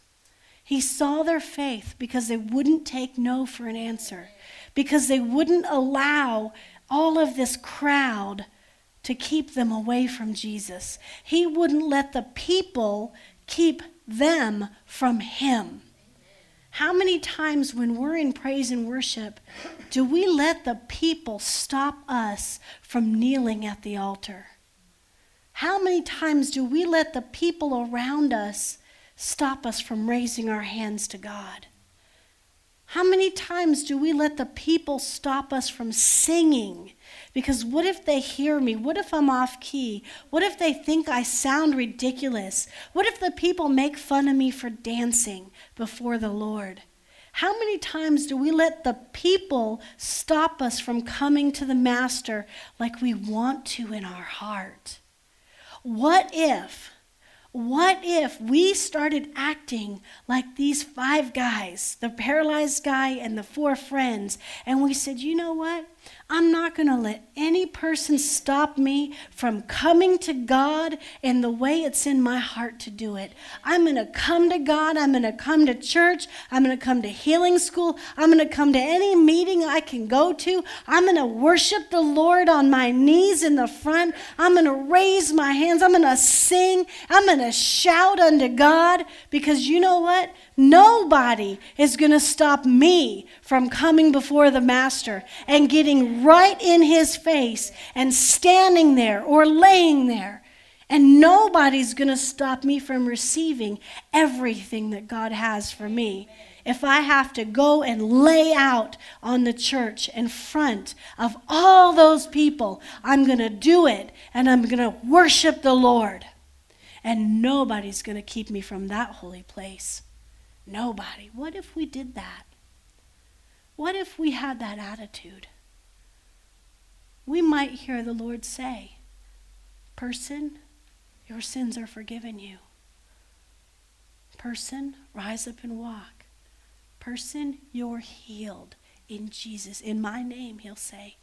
He saw their faith because they wouldn't take no for an answer, because they wouldn't allow all of this crowd to keep them away from Jesus. He wouldn't let the people keep them from Him. How many times when we're in praise and worship do we let the people stop us from kneeling at the altar? How many times do we let the people around us stop us from raising our hands to God? How many times do we let the people stop us from singing? Because what if they hear me? What if I'm off key? What if they think I sound ridiculous? What if the people make fun of me for dancing before the Lord? How many times do we let the people stop us from coming to the Master like we want to in our heart? What if, what if we started acting like these five guys, the paralyzed guy and the four friends, and we said, you know what? I'm not going to let any person stop me from coming to God in the way it's in my heart to do it. I'm going to come to God. I'm going to come to church. I'm going to come to healing school. I'm going to come to any meeting I can go to. I'm going to worship the Lord on my knees in the front. I'm going to raise my hands. I'm going to sing. I'm going to shout unto God because you know what? Nobody is going to stop me from coming before the Master and getting right in his face and standing there or laying there. And nobody's going to stop me from receiving everything that God has for me. If I have to go and lay out on the church in front of all those people, I'm going to do it and I'm going to worship the Lord. And nobody's going to keep me from that holy place. Nobody. What if we did that? What if we had that attitude? We might hear the Lord say, Person, your sins are forgiven you. Person, rise up and walk. Person, you're healed in Jesus. In my name, he'll say.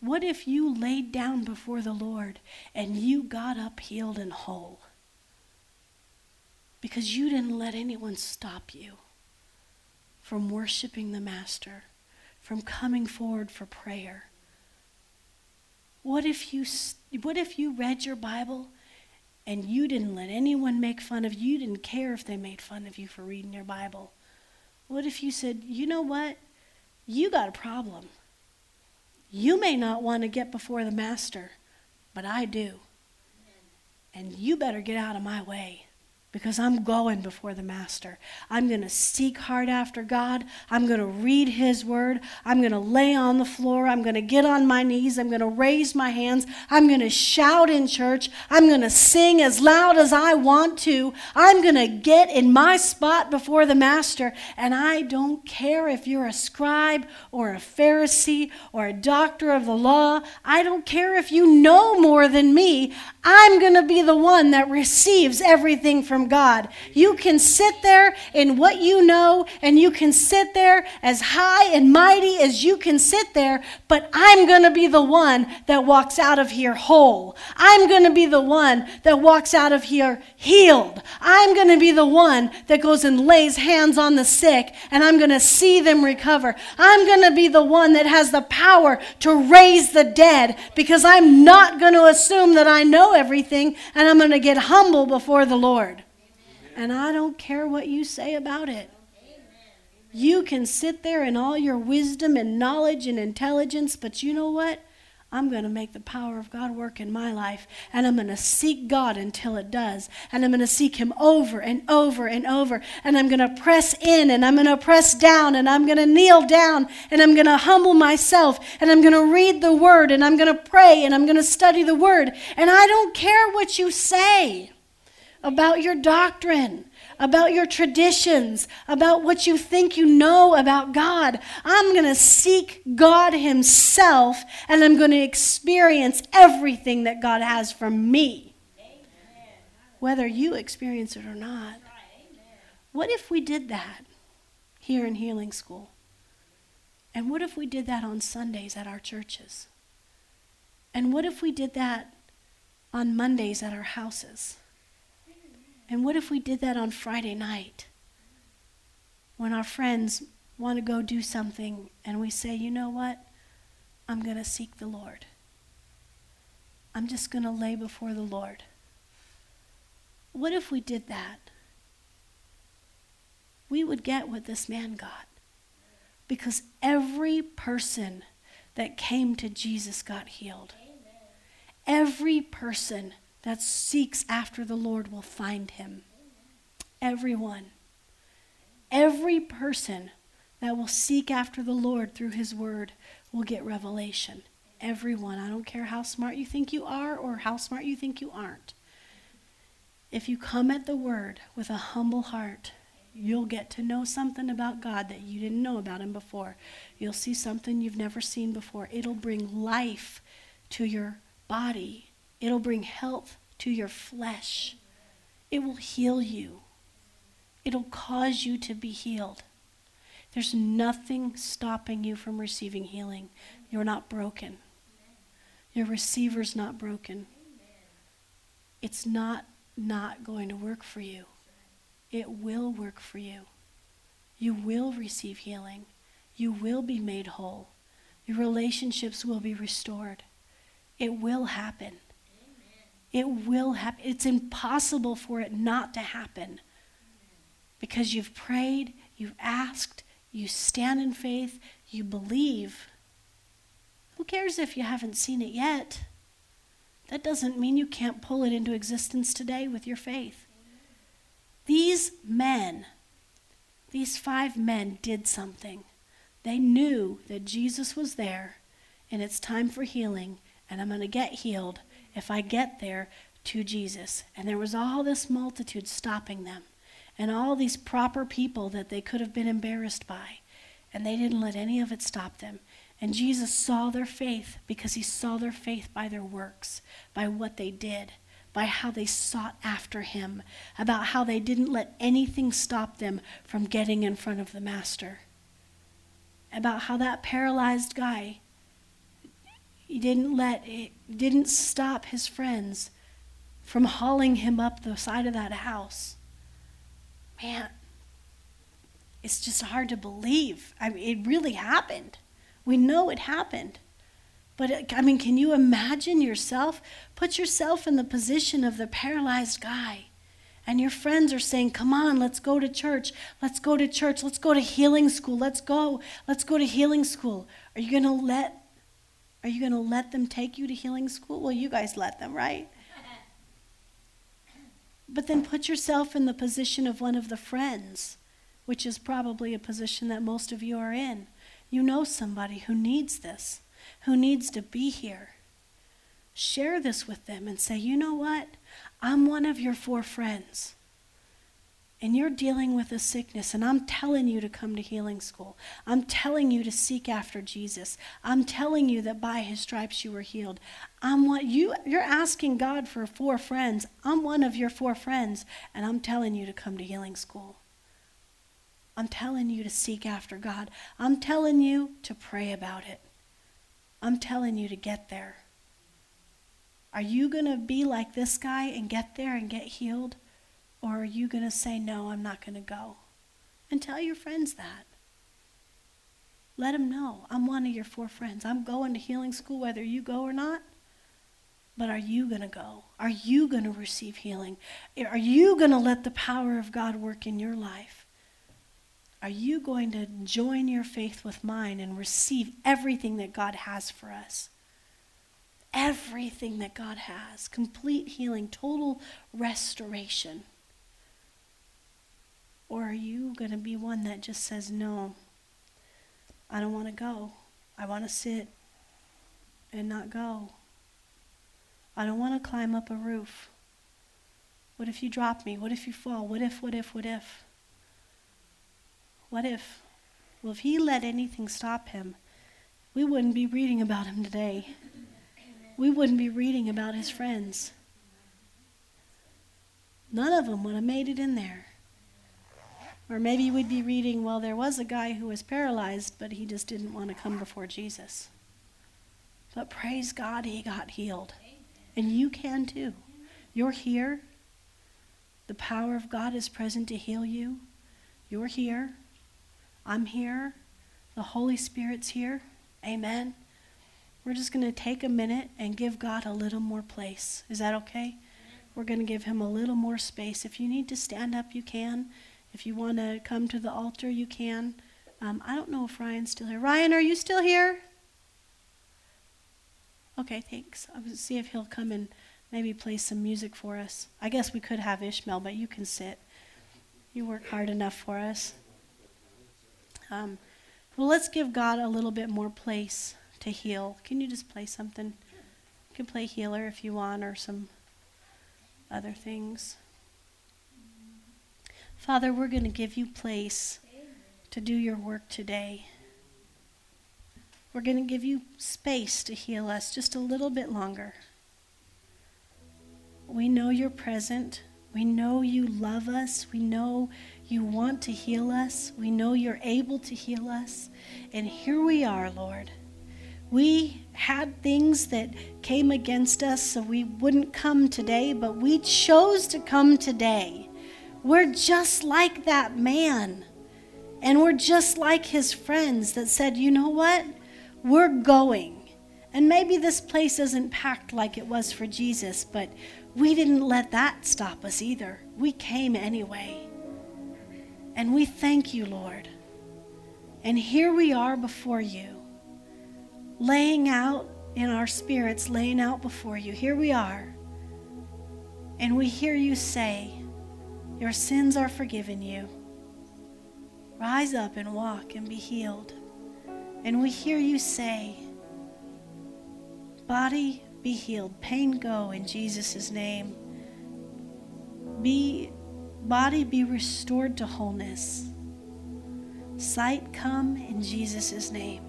What if you laid down before the Lord and you got up healed and whole? Because you didn't let anyone stop you from worshiping the Master, from coming forward for prayer. What if you, what if you read your Bible and you didn't let anyone make fun of you? You didn't care if they made fun of you for reading your Bible. What if you said, you know what? You got a problem. You may not want to get before the Master, but I do. And you better get out of my way because I'm going before the Master. I'm going to seek hard after God. I'm going to read His Word. I'm going to lay on the floor. I'm going to get on my knees. I'm going to raise my hands. I'm going to shout in church. I'm going to sing as loud as I want to. I'm going to get in my spot before the Master. And I don't care if you're a scribe or a Pharisee or a doctor of the law. I don't care if you know more than me. I'm going to be the one that receives everything from from God. You can sit there in what you know, and you can sit there as high and mighty as you can sit there, but I'm going to be the one that walks out of here whole. I'm going to be the one that walks out of here healed. I'm going to be the one that goes and lays hands on the sick, and I'm going to see them recover. I'm going to be the one that has the power to raise the dead because I'm not going to assume that I know everything, and I'm going to get humble before the Lord and I don't care what you say about it. You can sit there in all your wisdom and knowledge and intelligence, but you know what? I'm going to make the power of God work in my life, and I'm going to seek God until it does. And I'm going to seek Him over and over and over. And I'm going to press in, and I'm going to press down, and I'm going to kneel down, and I'm going to humble myself, and I'm going to read the Word, and I'm going to pray, and I'm going to study the Word. And I don't care what you say about your doctrine, about your traditions, about what you think you know about God. I'm going to seek God Himself and I'm going to experience everything that God has for me, whether you experience it or not. What if we did that here in Healing School? And what if we did that on Sundays at our churches? And what if we did that on Mondays at our houses? And what if we did that on Friday night? When our friends want to go do something and we say, you know what? I'm going to seek the Lord. I'm just going to lay before the Lord. What if we did that? We would get what this man got. Because every person that came to Jesus got healed. Every person that seeks after the Lord will find him. Everyone. Every person that will seek after the Lord through his word will get revelation. Everyone. I don't care how smart you think you are or how smart you think you aren't. If you come at the word with a humble heart, you'll get to know something about God that you didn't know about him before. You'll see something you've never seen before. It'll bring life to your body It'll bring health to your flesh. It will heal you. It'll cause you to be healed. There's nothing stopping you from receiving healing. You're not broken. Your receiver's not broken. It's not not going to work for you. It will work for you. You will receive healing. You will be made whole. Your relationships will be restored. It will happen. It will happen. It's impossible for it not to happen because you've prayed, you've asked, you stand in faith, you believe. Who cares if you haven't seen it yet? That doesn't mean you can't pull it into existence today with your faith. These men, these five men, did something. They knew that Jesus was there and it's time for healing, and I'm going to get healed if I get there to Jesus. And there was all this multitude stopping them, and all these proper people that they could have been embarrassed by. And they didn't let any of it stop them. And Jesus saw their faith because he saw their faith by their works, by what they did, by how they sought after him, about how they didn't let anything stop them from getting in front of the Master, about how that paralyzed guy he didn't let it didn't stop his friends from hauling him up the side of that house. Man, it's just hard to believe. I mean, it really happened. We know it happened. But it, I mean, can you imagine yourself? Put yourself in the position of the paralyzed guy. And your friends are saying, Come on, let's go to church. Let's go to church. Let's go to healing school. Let's go. Let's go to healing school. Are you going to let are you going to let them take you to healing school? Well, you guys let them, right? But then put yourself in the position of one of the friends, which is probably a position that most of you are in. You know somebody who needs this, who needs to be here. Share this with them and say, you know what? I'm one of your four friends and you're dealing with a sickness, and I'm telling you to come to healing school. I'm telling you to seek after Jesus. I'm telling you that by his stripes you were healed. I'm what you you're asking God for four friends. I'm one of your four friends, and I'm telling you to come to healing school. I'm telling you to seek after God. I'm telling you to pray about it. I'm telling you to get there. Are you going to be like this guy and get there and get healed? Or are you going to say, No, I'm not going to go? And tell your friends that. Let them know, I'm one of your four friends. I'm going to healing school whether you go or not. But are you going to go? Are you going to receive healing? Are you going to let the power of God work in your life? Are you going to join your faith with mine and receive everything that God has for us? Everything that God has complete healing, total restoration. Or are you going to be one that just says, no, I don't want to go. I want to sit and not go. I don't want to climb up a roof. What if you drop me? What if you fall? What if, what if, what if? What if? Well, if he let anything stop him, we wouldn't be reading about him today. We wouldn't be reading about his friends. None of them would have made it in there. Or maybe we'd be reading, well, there was a guy who was paralyzed, but he just didn't want to come before Jesus. But praise God, he got healed. And you can too. You're here. The power of God is present to heal you. You're here. I'm here. The Holy Spirit's here. Amen. We're just going to take a minute and give God a little more place. Is that okay? We're going to give him a little more space. If you need to stand up, you can. If you want to come to the altar, you can. Um, I don't know if Ryan's still here. Ryan, are you still here? Okay, thanks. I'll see if he'll come and maybe play some music for us. I guess we could have Ishmael, but you can sit. You work hard enough for us. Um, well, let's give God a little bit more place to heal. Can you just play something? You can play healer if you want, or some other things. Father, we're going to give you place to do your work today. We're going to give you space to heal us just a little bit longer. We know you're present. We know you love us. We know you want to heal us. We know you're able to heal us. And here we are, Lord. We had things that came against us so we wouldn't come today, but we chose to come today we're just like that man. And we're just like his friends that said, you know what? We're going. And maybe this place isn't packed like it was for Jesus, but we didn't let that stop us either. We came anyway. And we thank you, Lord. And here we are before you, laying out in our spirits, laying out before you. Here we are. And we hear you say, your sins are forgiven you. Rise up and walk and be healed. And we hear you say, Body, be healed. Pain, go in Jesus' name. Be, body, be restored to wholeness. Sight, come in Jesus' name.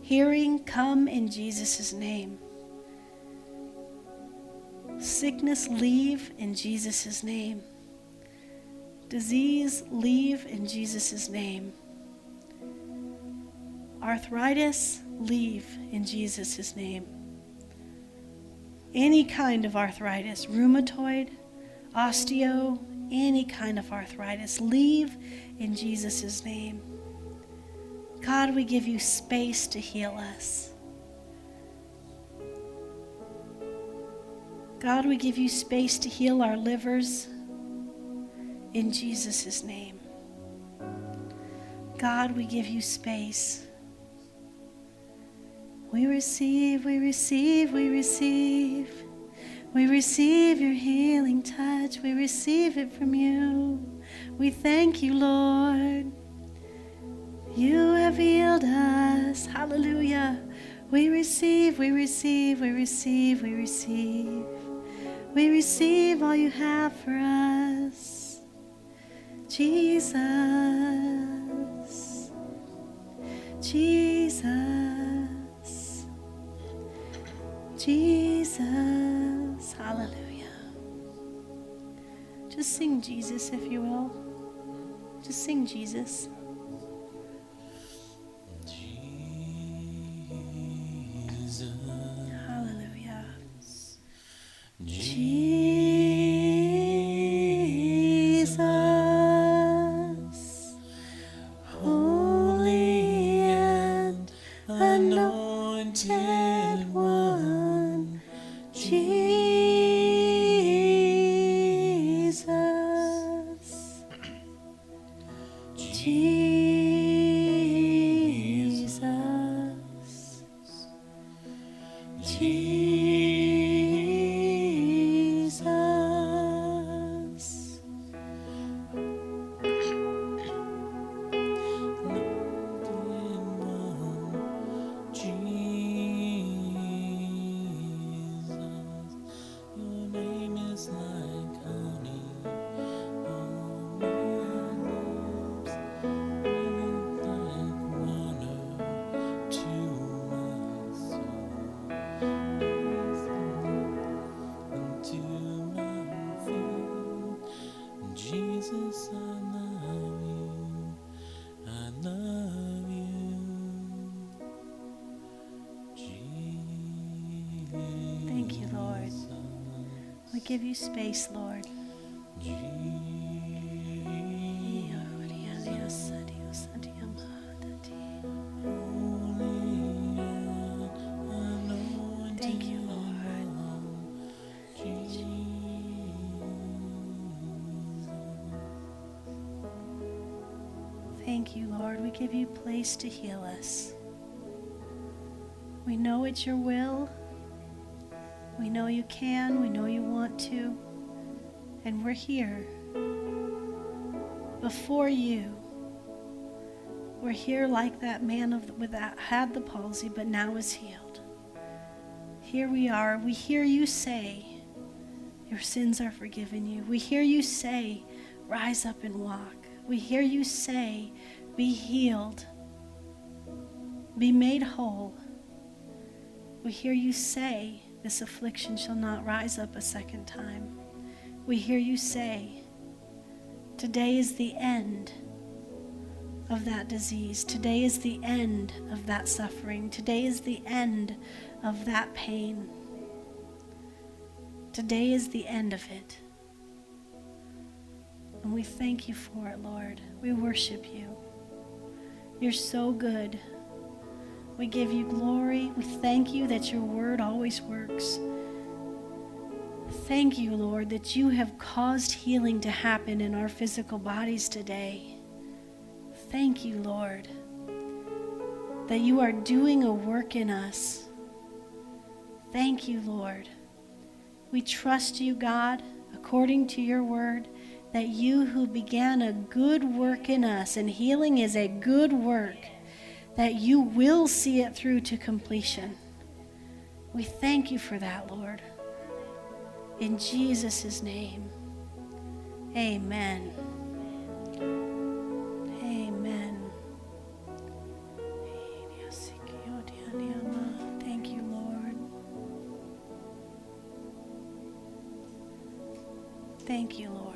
Hearing, come in Jesus' name. Sickness, leave in Jesus' name. Disease, leave in Jesus' name. Arthritis, leave in Jesus' name. Any kind of arthritis, rheumatoid, osteo, any kind of arthritis, leave in Jesus' name. God, we give you space to heal us. God, we give you space to heal our livers in Jesus' name. God, we give you space. We receive, we receive, we receive. We receive your healing touch. We receive it from you. We thank you, Lord. You have healed us. Hallelujah. We receive, we receive, we receive, we receive. We receive all you have for us. Jesus. Jesus. Jesus. Hallelujah. Just sing Jesus if you will. Just sing Jesus.
You,
Lord. Thank you, Lord. We give you place to heal us. We know it's your will. We know you can. We know you want to. And we're here before you. We're here like that man of with that had the palsy but now is healed. Here we are. We hear you say, Your sins are forgiven you. We hear you say, Rise up and walk. We hear you say, Be healed. Be made whole. We hear you say, This affliction shall not rise up a second time. We hear you say, Today is the end of that disease. Today is the end of that suffering. Today is the end of that pain. Today is the end of it. And we thank you for it, Lord. We worship you. You're so good. We give you glory. We thank you that your word always works. Thank you, Lord, that you have caused healing to happen in our physical bodies today. Thank you, Lord, that you are doing a work in us. Thank you, Lord. We trust you, God, according to your word, that you who began a good work in us, and healing is a good work, that you will see it through to completion. We thank you for that, Lord. In Jesus' name, amen. Amen. Thank you, Lord. Thank you, Lord.